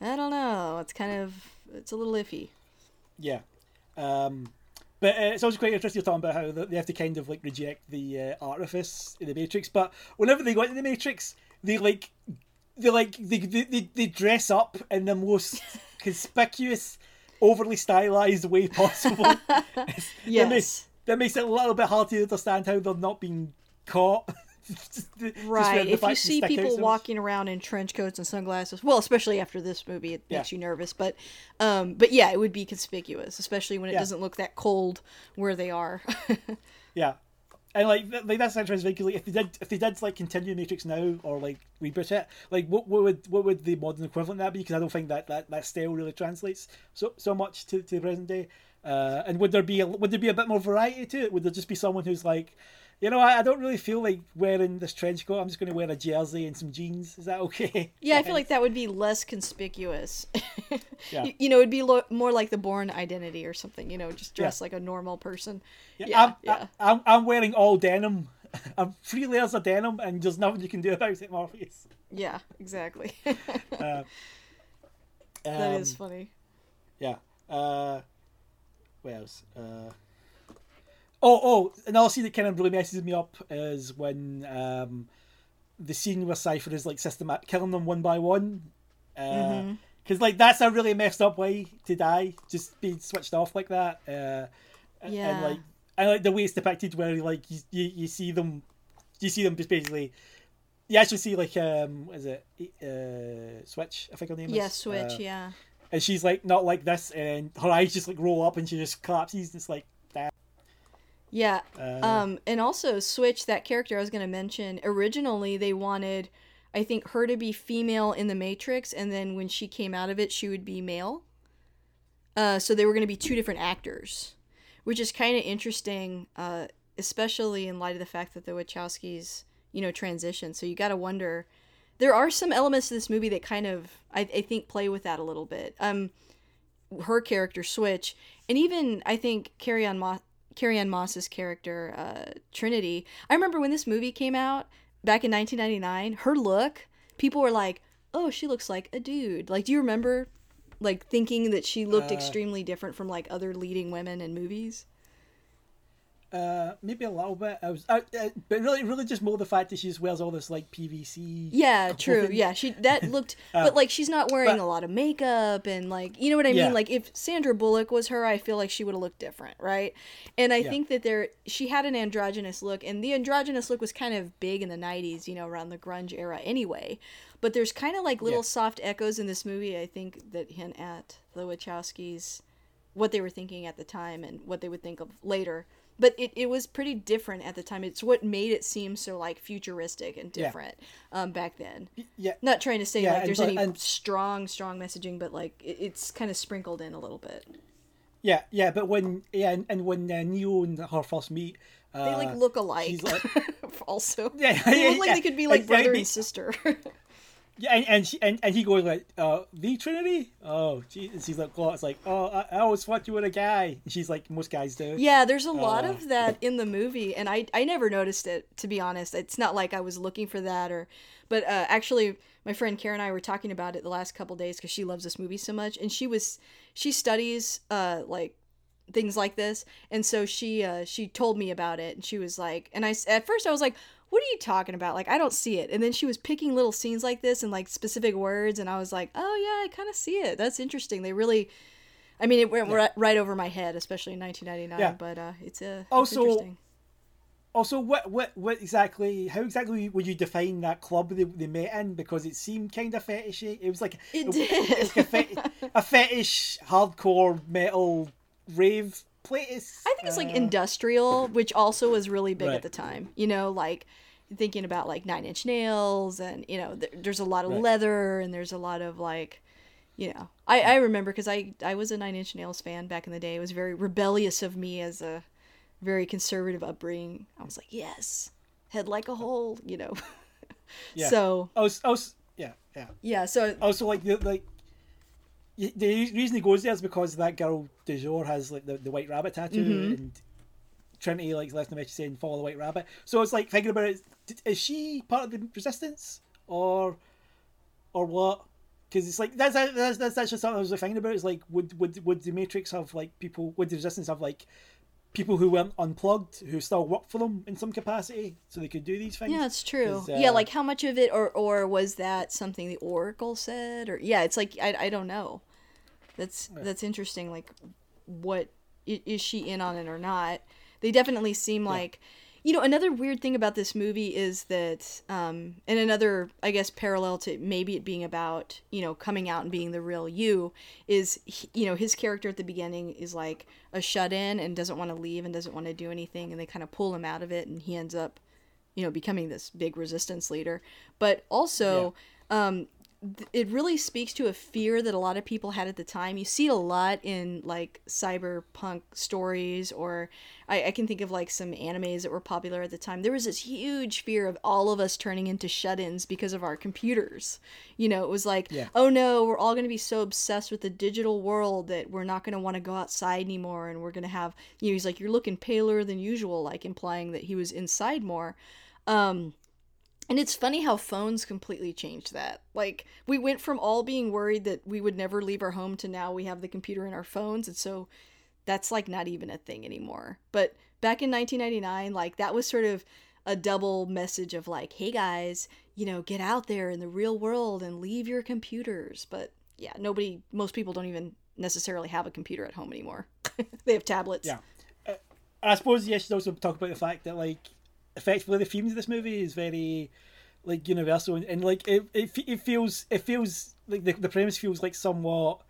I don't know. It's kind of it's a little iffy. Yeah. Um, but uh, it's also quite interesting talking about how they have to kind of like reject the uh, artifice in the Matrix. But whenever they go into the Matrix, they like they like they they, they, they dress up in the most conspicuous, overly stylized way possible. That makes, Yes. that makes it a little bit hard to understand how they're not being caught. Just the- just Right. If you see people so walking around in trench coats and sunglasses, well, especially after this movie, it Yeah. makes you nervous. But, um, but yeah, it would be conspicuous, especially when it Yeah. doesn't look that cold where they are. Yeah, and like th- like that's interesting because like if they did if they did like continue Matrix now or like reboot it, like what, what would what would the modern equivalent that be? Because I don't think that, that that style really translates so so much to, to the present day. Uh, and would there be a, would there be a bit more variety to it? Would there just be someone who's like, you know, I, I don't really feel like wearing this trench coat. I'm just going to wear a jersey and some jeans. Is that okay? yeah, I feel like that would be less conspicuous. Yeah. you, you know, it'd be lo- more like the Bourne Identity or something. You know, just dress like a normal person. Yeah, Yeah, I'm, yeah. I, am I'm wearing all denim. I'm three layers of denim, and there's nothing you can do about it, Morpheus. Yeah, exactly. Uh, um, is funny. Yeah. Uh, what else? Uh, oh, oh, another scene that kind of really messes me up is when um, the scene where Cypher is like systematic killing them one by one. Because like that's a really messed up way to die, just being switched off like that. Uh, and- Yeah. And like, I like the way it's depicted, where like you, you, you see them, you see them just basically. You actually see like um, is it uh, Switch? I think her name is. Yeah, is. switch. Uh, yeah. and she's like not like this, and her eyes just like roll up, and she just collapses. It's like. Yeah. Uh, Um, and also Switch, that character I was going to mention, originally they wanted, I think, her to be female in the Matrix, and then when she came out of it, she would be male. Uh, so they were going to be two different actors, which is kind of interesting, uh, especially in light of the fact that the Wachowskis, you know, transition. So you got to wonder. There are some elements of this movie that kind of, I, I think, play with that a little bit. Um, her character Switch, and even I think Carrie-Anne Moss, Carrie-Anne Moss's character uh, Trinity. I remember when this movie came out back in 1999. Her look, people were like, "Oh, she looks like a dude." Like, do you remember, like thinking that she looked Uh, extremely different from like other leading women in movies? Uh, maybe a little bit. I was, I, uh, but really, really just more the fact that she just wears all this like PVC. Yeah, true. Yeah, she that looked, but like she's not wearing Uh, but- a lot of makeup and like you know what I Yeah. mean. Like if Sandra Bullock was her, I feel like she would have looked different, right? And I Yeah. think that there she had an androgynous look, and the androgynous look was kind of big in the '90s, you know, around the grunge era, anyway. But there's kind of like little Yeah. soft echoes in this movie. I think that hint at the Wachowskis, what they were thinking at the time and what they would think of later. But it, it was pretty different at the time. It's what made it seem so like futuristic and Yeah. different um, back then Yeah, not trying to say Yeah, like there's but- any and- strong strong messaging but like it, it's kind of sprinkled in a little bit yeah, yeah. But when yeah, and, and when uh, Neo and her first meet, uh, they like look alike like- also Yeah, they yeah, look like yeah. they could be like brother and sister Yeah, and and, she, and and he goes like, uh, the Trinity. Oh. And she's like, oh, it's like, oh, I, I always thought you were a guy. And she's like, most guys do. yeah there's a lot Uh. of that in the movie and i i never noticed it to be honest it's not like i was looking for that or but uh, actually my friend karen and i were talking about it the last couple days because she loves this movie so much and she was she studies uh like things like this and so she uh she told me about it and she was like and I at first i was like what are you talking about? Like, I don't see it. And then she was picking little scenes like this and like specific words, and I was like, oh yeah, I kind of see it. That's interesting. They really, I mean, it went right, right over my head, especially in 1999. Yeah. But uh, it's a Also- interesting. Also, what what what exactly? How exactly would you define that club they, they met in? Because it seemed kind of fetishy. It was like It it- did. it's like a, fet- a fetish hardcore metal rave place. I think it's like Uh, industrial, which also was really big Right. at the time. You know, like thinking about like Nine Inch Nails, and you know, th- there's a lot of Right. leather, and there's a lot of like, you know, I I remember because I I was a Nine Inch Nails fan back in the day. It was very rebellious of me as a very conservative upbringing. I was like, yes, head like a hole, you know. Yeah. So I was, I was, yeah, yeah. yeah, so Also, like the like. The reason he goes there is because that girl DuJour has like the, the white rabbit tattoo, Mm-hmm. and Trinity like left a message saying follow the white rabbit. So it's like thinking about it: is she part of the resistance or or what? Because it's like that's that's that's, that's just something I was thinking about. It's like would would would the Matrix have like people? Would the resistance have like people who weren't unplugged who still work for them in some capacity so they could do these things? Yeah, it's true. 'Cause, yeah, uh, like how much of it, or or was that something the Oracle said, or yeah, it's like I, I don't know. That's that's interesting. Like, what is she in on it or not? They definitely seem like, you know, another weird thing about this movie is that, um, and another I guess parallel to maybe it being about you know coming out and being the real you is he- you know his character at the beginning is like a shut in and doesn't want to leave and doesn't want to do anything, and they kind of pull him out of it, and he ends up you know becoming this big resistance leader but also um th- it really speaks to a fear that a lot of people had at the time. You see it a lot in like cyberpunk stories or I, I can think of like some animes that were popular at the time. There was this huge fear of all of us turning into shut-ins because of our computers. You know it was like Yeah. oh no we're all going to be so obsessed with the digital world that we're not going to want to go outside anymore and we're going to have you know he's like you're looking paler than usual like implying that he was inside more. Um, and it's funny how phones completely changed that. Like, we went from all being worried that we would never leave our home to now we have the computer in our phones. And so that's like not even a thing anymore. But back in 1999, like, that was sort of a double message of like, hey guys, you know, get out there in the real world and leave your computers. But yeah, nobody, most people don't even necessarily have a computer at home anymore. they have tablets. Yeah. Uh, I suppose yes, you should also talk about the fact that like effectively the themes of this movie is very like universal and, and like it, it, it feels it feels like the, the premise feels like somewhat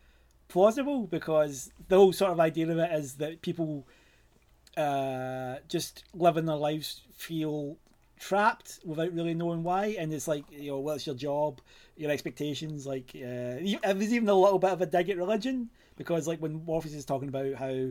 plausible because the whole sort of idea of it is that people uh just living their lives feel trapped without really knowing why and it's like you know what's your job your expectations like uh there's even a little bit of a dig at religion because like when Morpheus is talking about how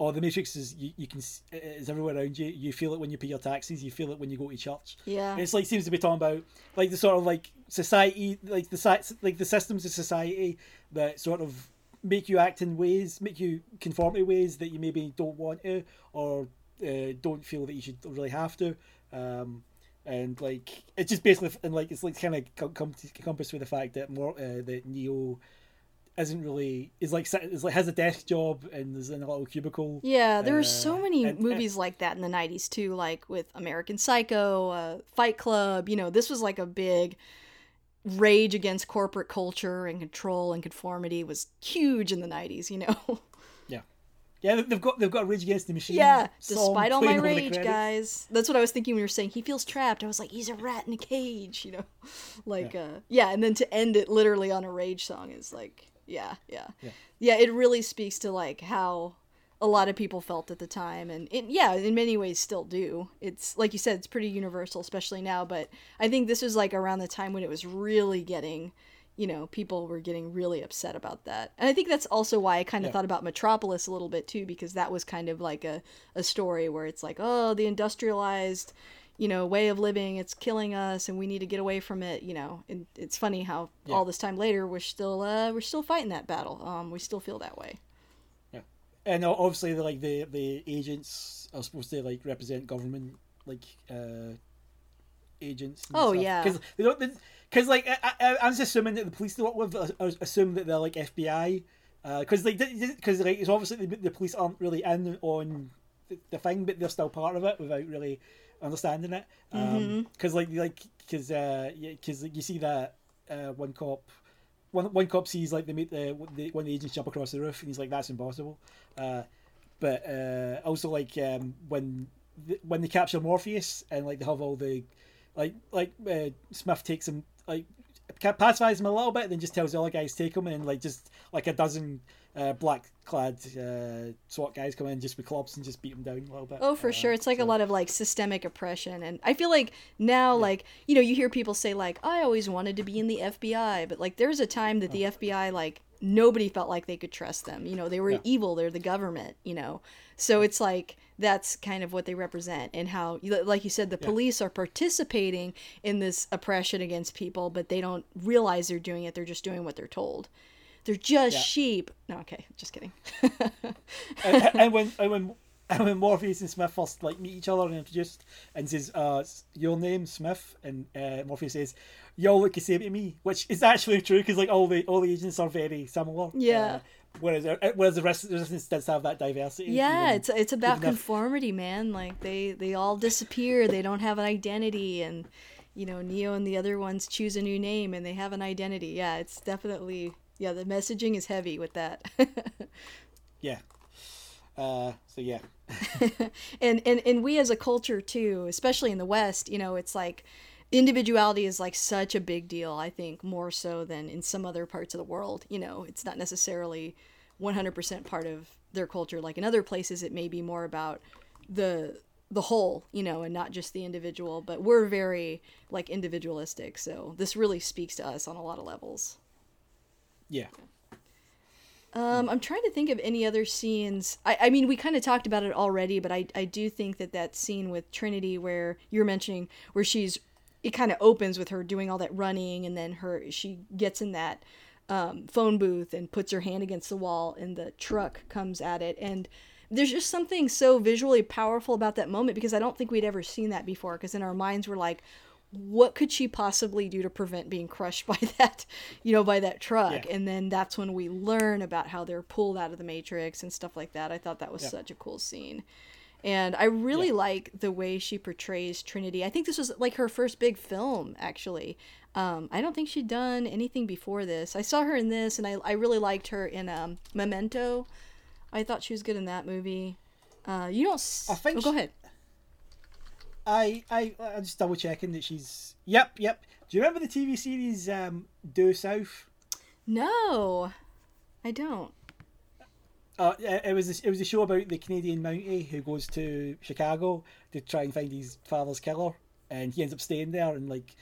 oh the matrix is you, you can is everywhere around you. You feel it when you pay your taxes. You feel it when you go to church. Yeah. it's like seems to be talking about like the sort of like society like the like the systems of society that sort of make you act in ways make you conform to ways that you maybe don't want to or uh, don't feel that you should really have to. Um and like it's just basically and like it's like kind of come compassed with the fact that more uh, that neo isn't really is like is like has a desk job and is in a little cubicle Yeah, there were Uh, so many and- movies like that in the 90s too, like with American Psycho, uh, Fight Club. You know, this was like a big rage against corporate culture and control and conformity was huge in the 90s, you know? yeah yeah, they've got they've got a rage against the machine yeah, despite all my playing over the rage, guys. That's what I was thinking when you were saying he feels trapped. I was like, he's a rat in a cage, you know? Like, uh, yeah, and then to end it literally on a rage song is like, yeah, yeah. Yeah. Yeah, it really speaks to like how a lot of people felt at the time and it, yeah in many ways still do it's like you said it's pretty universal especially now but i think this was like around the time when it was really getting you know people were getting really upset about that and i think that's also why i kind of Yeah. thought about metropolis a little bit too because that was kind of like a, a story where it's like oh the industrialized you know way of living it's killing us and we need to get away from it you know and it's funny how Yeah. all this time later we're still uh we're still fighting that battle um we still feel that way yeah and obviously the like the the agents are supposed to like represent government like uh agents Oh, stuff. yeah. because they don't because like I, I, I'm just assuming that the police they work with uh, uh, assume that they're like FBI because like because like it's obviously the, the police aren't really in on the, thing but they're still part of it without really understanding it. Because like like because uh, because you see that uh, one cop. One, one cop sees like they make the, the one of the agents jump across the roof and he's like that's impossible, uh, but uh, also like um, when the, when they capture Morpheus and like they have all the like like uh, Smith takes him like pacifies him a little bit, then just tells the other guys take him, and like just like a dozen uh, black clad uh, SWAT guys come in just with clubs and just beat him down a little bit. Oh, for Uh, sure. It's like a lot of like systemic oppression. And I feel like now, like, you know, you hear people say, like, I always wanted to be in the FBI. But like, there's a time that the FBI, like, nobody felt like they could trust them. You know, they were Yeah. evil, they're the government, you know. So it's like, that's kind of what they represent. And how, like you said, the police are participating in this oppression against people, but they don't realize they're doing it. They're just doing what they're told. They're just Yeah. sheep. No, okay, just kidding. and, and when and when and when Morpheus and Smith first like meet each other and introduced and says, uh, "Your name, Smith," and uh, Morpheus says, "Y'all look the same to me," which is actually true because like all the all the agents are very similar. Yeah. Uh, whereas uh, whereas the rest resistance does have that diversity. Yeah, even- it's it's about even if- conformity, man. Like they they all disappear. They don't have an identity, and you know Neo and the other ones choose a new name and they have an identity. Yeah, it's definitely yeah. The messaging is heavy with that. yeah. Uh, so yeah, and and and we as a culture too, especially in the West, you know, it's like individuality is like such a big deal. I think more so than in some other parts of the world. You know, it's not necessarily 100% part of their culture. Like in other places, it may be more about the the whole, you know, and not just the individual. But we're very like individualistic, so this really speaks to us on a lot of levels. yeah. Um, I'm trying to think of any other scenes. I, I mean, we kind of talked about it already, but I, I do think that that scene with Trinity, where you're mentioning, where she's, it kind of opens with her doing all that running, and then her she gets in that um, phone booth and puts her hand against the wall, and the truck comes at it, and there's just something so visually powerful about that moment because I don't think we'd ever seen that before. Because in our minds, we're like, what could she possibly do to prevent being crushed by that you know by that truck Yeah. and then that's when we learn about how they're pulled out of the matrix and stuff like that i thought that was Yeah. such a cool scene and i really Yeah. like the way she portrays trinity i think this was like her first big film actually um, i don't think she'd done anything before this i saw her in this and i, I really liked her in um, memento i thought she was good in that movie uh, you don't s- I think oh, go she- ahead I I I'm just double checking that she's. Yep, yep. Do you remember the TV series um, Due South? no i don't Uh, it was a, it was a show about the Canadian Mountie who goes to Chicago to try and find his father's killer, and he ends up staying there and like,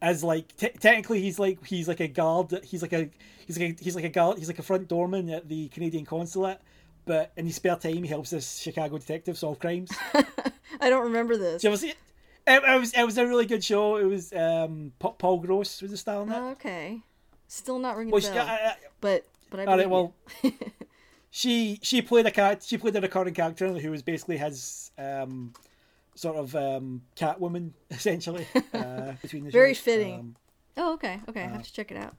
as like te- technically he's like he's like a guard. He's like a he's like a, he's like a guard. He's like a front doorman at the Canadian consulate. But in his spare time, he helps this Chicago detective solve crimes. i don't remember this you ever see it? It, it was it was a really good show. It was um, Paul Gross was the star in it. Oh, okay. Still not ringing Well, bell. I, I, but but I all right, well. she she played a cat. She played a recurring character who was basically his um, sort of um, Catwoman essentially. Uh, between the Very shows. fitting. Um, Oh, okay. Okay, I have to check it out.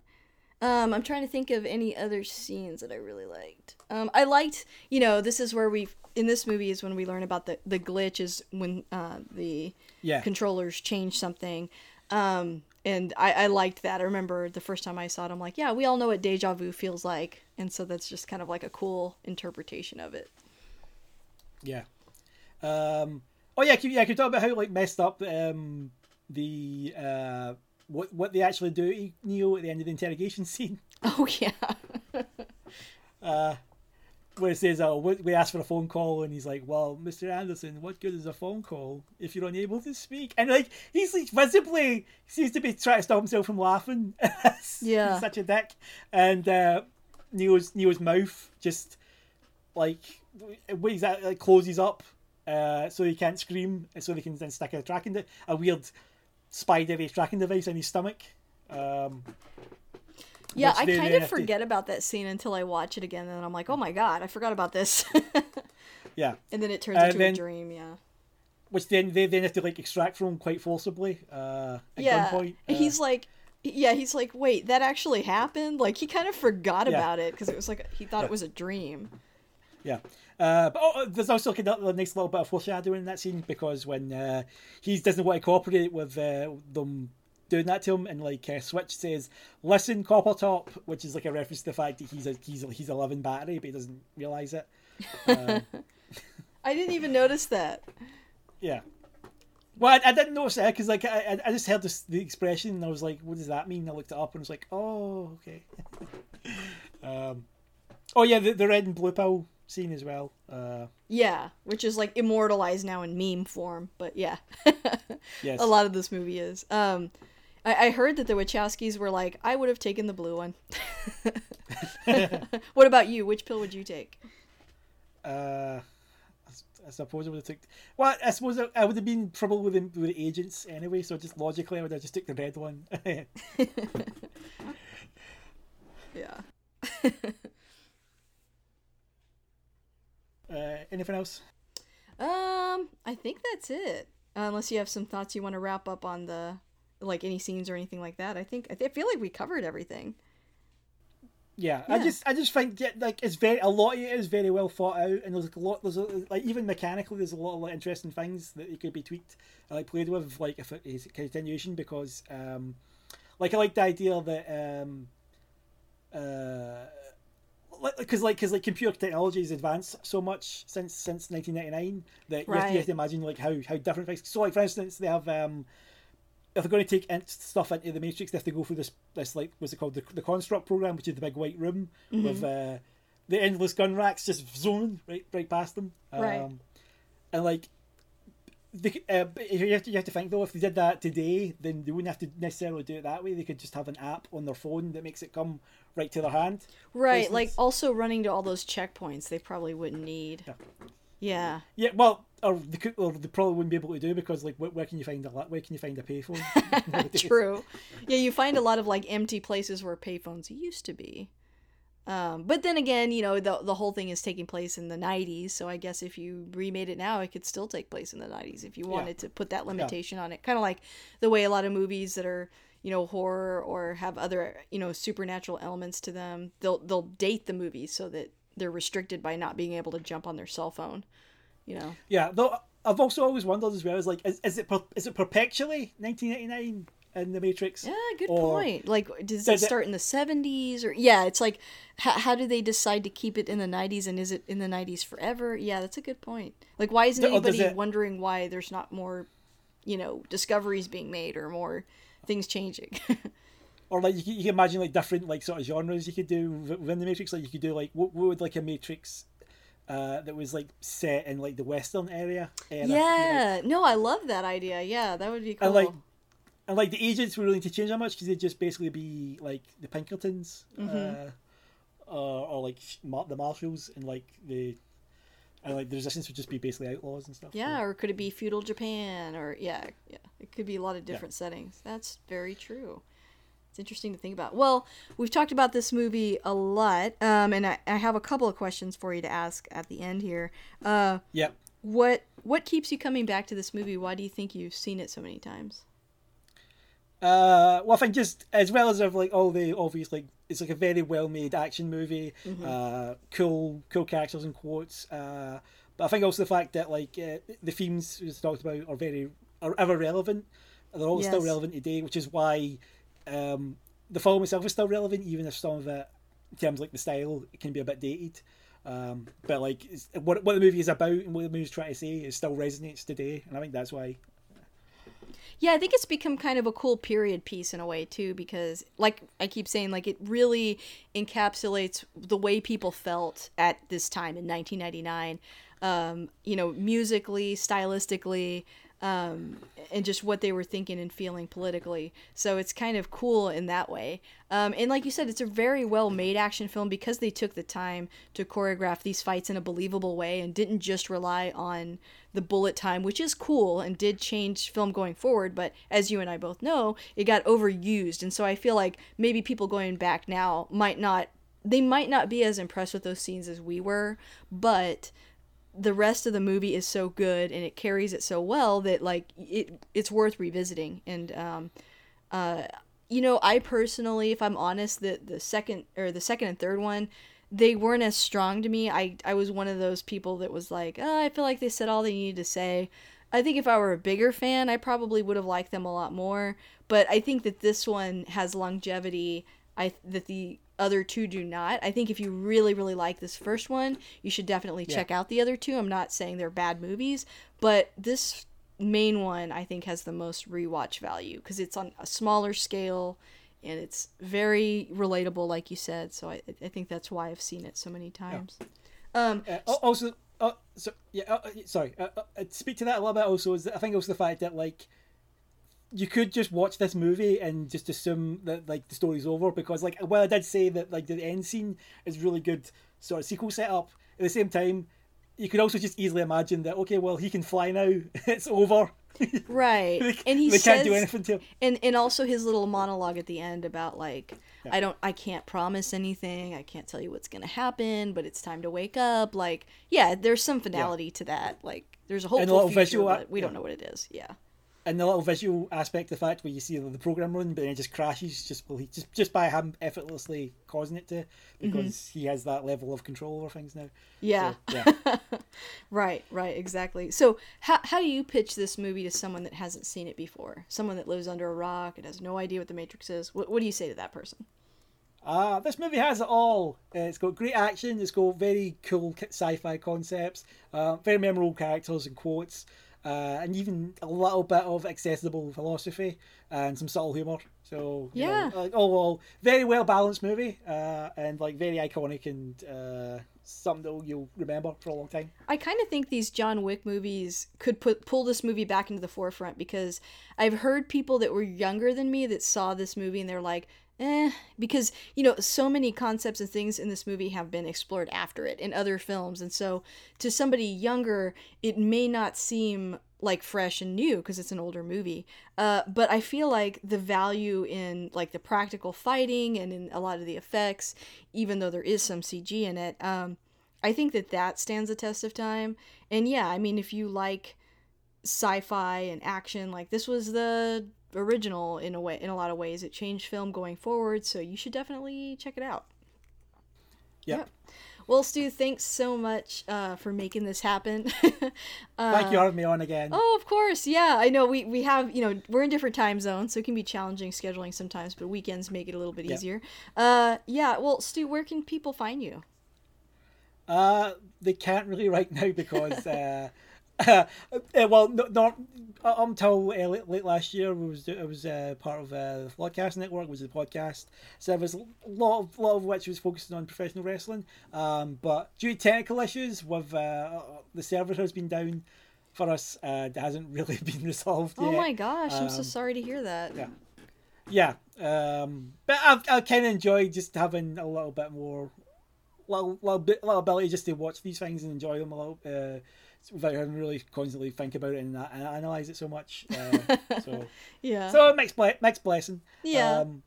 Um, I'm trying to think of any other scenes that I really liked. Um, I liked, you know, this is where we in this movie is when we learn about the the glitch is when uh, the yeah, controllers change something. Um, and I, I liked that. I remember the first time I saw it, I'm like, yeah, we all know what deja vu feels like, and so that's just kind of like a cool interpretation of it. yeah. Um, oh yeah, yeah. Can you talk about how like messed up um, the uh, what what they actually do Neo at the end of the interrogation scene? Oh yeah. uh, where it says, "Oh, we we asked for a phone call," and he's like, "Well, Mr. Anderson, what good is a phone call if you're unable to speak?" And like, he's like visibly seems to be trying to stop himself from laughing. Yeah. he's such a dick. And uh, Neo's Neo's mouth just like what is that? Like closes up, uh, so he can't scream, so they can then stick a tracking de- a weird spidery tracking device in his stomach. Um, Yeah, I kind of forget about that scene until I watch it again, and then I'm like, oh my god, I forgot about this. yeah. and then it turns And into then- a dream. Yeah. which then they then have to like extract from him quite forcibly uh, at yeah. gunpoint. Uh, he's like, yeah, he's like, wait, that actually happened. Like he kind of forgot Yeah. about it because it was like he thought Yeah. it was a dream. Yeah. Uh, but oh, there's also of a nice little bit of foreshadowing in that scene because when uh, he doesn't want to cooperate with uh, them doing that to him, and like uh, Switch says, "Listen, Copper Top," which is like a reference to the fact that he's a he's a, he's a loving battery, but he doesn't realize it. Uh, I didn't even notice that. yeah. Well, I, I didn't notice it because like I, I just heard this, the expression and I was like, "What does that mean?" I looked it up and was like, "Oh, okay." um, oh yeah, the, the red and blue pill scene as well. Uh, Yeah, which is like immortalized now in meme form, but yeah, yes. a lot of this movie is. Um, I, I heard that the Wachowskis were like, I would have taken the blue one. what about you? Which pill would you take? Uh, I s- I suppose I would have took. Well, I suppose I, I would have been trouble with the, with the agents anyway. So just logically, I would have just took the red one. Yeah. uh, anything else? Um, I think that's it. Uh, unless you have some thoughts you want to wrap up on the, like any scenes or anything like that. I think I, th- I feel like we covered everything. Yeah, I just I just think yeah, like it's very a lot of it is very well thought out, and there's like a lot there's a, like even mechanically there's a lot of like, interesting things that you could be tweaked and like played with like if it is a continuation because um like I like the idea that um uh because like because like computer technology has advanced so much since since 1999 that you, have to, you have to imagine like how how different things so like for instance they have um if they're going to take stuff into the Matrix, they have to go through this this like what's it called the, the construct program, which is the big white room with uh, the endless gun racks just zooming right right past them. Right. Um, and like, they, uh, you have to you have to think though if they did that today, then they wouldn't have to necessarily do it that way. They could just have an app on their phone that makes it come right to their hand. Right, like also running to all those checkpoints they probably wouldn't need. Yeah. Yeah. Yeah, well, or they, could, or they probably wouldn't be able to do because like where, where can you find a where can you find a payphone? True. Yeah, you find a lot of like empty places where payphones used to be. Um, but then again, you know, the the whole thing is taking place in the 90s, so I guess if you remade it now, it could still take place in the 90s if you wanted to put that limitation on it. Kind of like the way a lot of movies that are, you know, horror or have other, you know, supernatural elements to them, they'll they'll date the movie so that they're restricted by not being able to jump on their cell phone, you know. Yeah, though I've also always wondered as well is like is, is it per, is it perpetually 1989 in the Matrix? Yeah, good point. Like, does it it- start in the seventies or yeah? It's like, how, how do they decide to keep it in the nineties, and is it in the nineties forever? Yeah, that's a good point. Like, why isn't oh, anybody it- wondering why there's not more, you know, discoveries being made or more things changing? Or like you can, you can imagine like different like sort of genres you could do within the Matrix. Like you could do like what, what would like a Matrix uh, that was like set in like the Western area. era, you know? yeah, no, I love that idea. Yeah, that would be cool. And like and like the agents were willing to change that much because they'd just basically be like the Pinkertons, Mm-hmm. uh, or, or like the Marshals, and like the and like the Resistance would just be basically outlaws and stuff. yeah, or could it be feudal Japan? Or yeah, yeah, it could be a lot of different settings. That's very true. It's interesting to think about. Well, we've talked about this movie a lot, um, and I, I have a couple of questions for you to ask at the end here. Uh, Yep. what what keeps you coming back to this movie? Why do you think you've seen it so many times? Uh, well, I think just as well as of like all the obvious like it's like a very well made action movie, uh, cool cool characters and quotes. Uh, but I think also the fact that like uh, the themes we talked about are very are ever relevant. They're all still relevant today, which is why um, the film itself is still relevant, even if some of it, in terms of, like the style, it can be a bit dated. Um, but like what what the movie is about and what the movie's trying to say, it still resonates today, and I think that's why. Yeah, I think it's become kind of a cool period piece in a way too, because like I keep saying, like it really encapsulates the way people felt at this time in 1999. Um, you know, musically, stylistically, um, and just what they were thinking and feeling politically. So it's kind of cool in that way. Um, and like you said, it's a very well made action film because they took the time to choreograph these fights in a believable way and didn't just rely on the bullet time, which is cool and did change film going forward. But as you and I both know, it got overused. And so I feel like maybe people going back now might not. They might not be as impressed with those scenes as we were, but the rest of the movie is so good and it carries it so well that like it it's worth revisiting and um uh you know i personally if i'm honest the the second or the second and third one they weren't as strong to me. I I was one of those people that was like, oh, I feel like they said all they needed to say. I think if I were a bigger fan, I probably would have liked them a lot more. But I think that this one has longevity. I that the other two do not. I think if you really really like this first one, you should definitely Yeah. check out the other two. I'm not saying they're bad movies, but this main one I think has the most rewatch value because it's on a smaller scale and it's very relatable, like you said. So I, I think that's why I've seen it so many times. Um, Uh, also, uh, so yeah, uh, uh, sorry. Uh, uh, uh, speak to that a little bit. Also, is that I think also the fact that like you could just watch this movie and just assume that like the story's over because like while I did say that like the end scene is really good sort of sequel setup, at the same time you could also just easily imagine that okay, well he can fly now, it's over. right, they, and he they says, can't do anything to him. and and also his little monologue at the end about like I don't I can't promise anything. I can't tell you what's going to happen, but it's time to wake up. Like, yeah, there's some finality to that. Like there's a whole future, visual- but we don't know what it is. Yeah. And the little visual aspect, the fact where you see the program run, but then it just crashes, just well, he just just by him effortlessly causing it to, because he has that level of control over things now. Mm-hmm. Yeah. So, yeah. Right, right, exactly. So, how, how do you pitch this movie to someone that hasn't seen it before? Someone that lives under a rock and has no idea what the Matrix is? What, what do you say to that person? Ah, this movie has it all. Uh, it's got great action. It's got very cool sci-fi concepts, uh, very memorable characters and quotes, uh, and even a little bit of accessible philosophy and some subtle humor. So you know, Yeah. like overall, very well balanced movie, uh, and like very iconic and uh, something that you'll remember for a long time. I kind of think these John Wick movies could put pull this movie back into the forefront because I've heard people that were younger than me that saw this movie and they're like, eh, because you know so many concepts and things in this movie have been explored after it in other films, and so to somebody younger, it may not seem like fresh and new because it's an older movie. Uh, but I feel like the value in like the practical fighting and in a lot of the effects, even though there is some CG in it, um, I think that that stands the test of time. And yeah, I mean, if you like sci-fi and action, like this was the original in a way. In a lot of ways, it changed film going forward. So you should definitely check it out. Yep. Well, Stu, thanks so much uh, for making this happen. uh, Thank you for having me on again. Oh, of course. Yeah, I know. We we have you know we're in different time zones, so it can be challenging scheduling sometimes. But weekends make it a little bit Yeah. easier. Uh, yeah. Well, Stu, where can people find you? Uh, they can't really right now because, uh, uh, well, no, up until uh, late, late last year, I was I was uh, part of uh, the Floodcast Network, was the podcast. So there was a lot of lot of which was focusing on professional wrestling. Um, but due to technical issues, with uh, the server has been down for us, uh, it hasn't really been resolved Oh yet. my gosh, I'm so Um, sorry to hear that. yeah. yeah um but i've, i kind of enjoyed just having a little bit more little, little bit a little ability just to watch these things and enjoy them a little uh without having to really constantly think about it and, and analyze it so much uh, so Yeah. so mixed, ble- mixed blessing yeah. um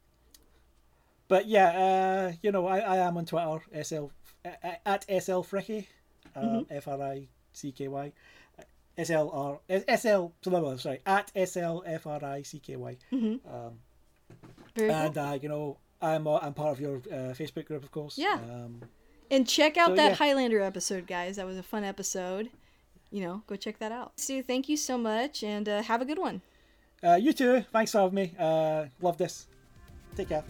but yeah uh you know i, I am on twitter sl at sl fricky um, f-r-i-c-k-y SL, blah, blah, sorry, at SLFRICKY. Mhm. Um, cool. and uh, you know I'm uh, I'm part of your uh, Facebook group, of course. Yeah. Um, And check out So, that yeah. Highlander episode, guys. That was a fun episode. You know, go check that out. Stu, thank you so much, and uh, have a good one. uh, you too. Thanks for having me. Uh, love this. Take care.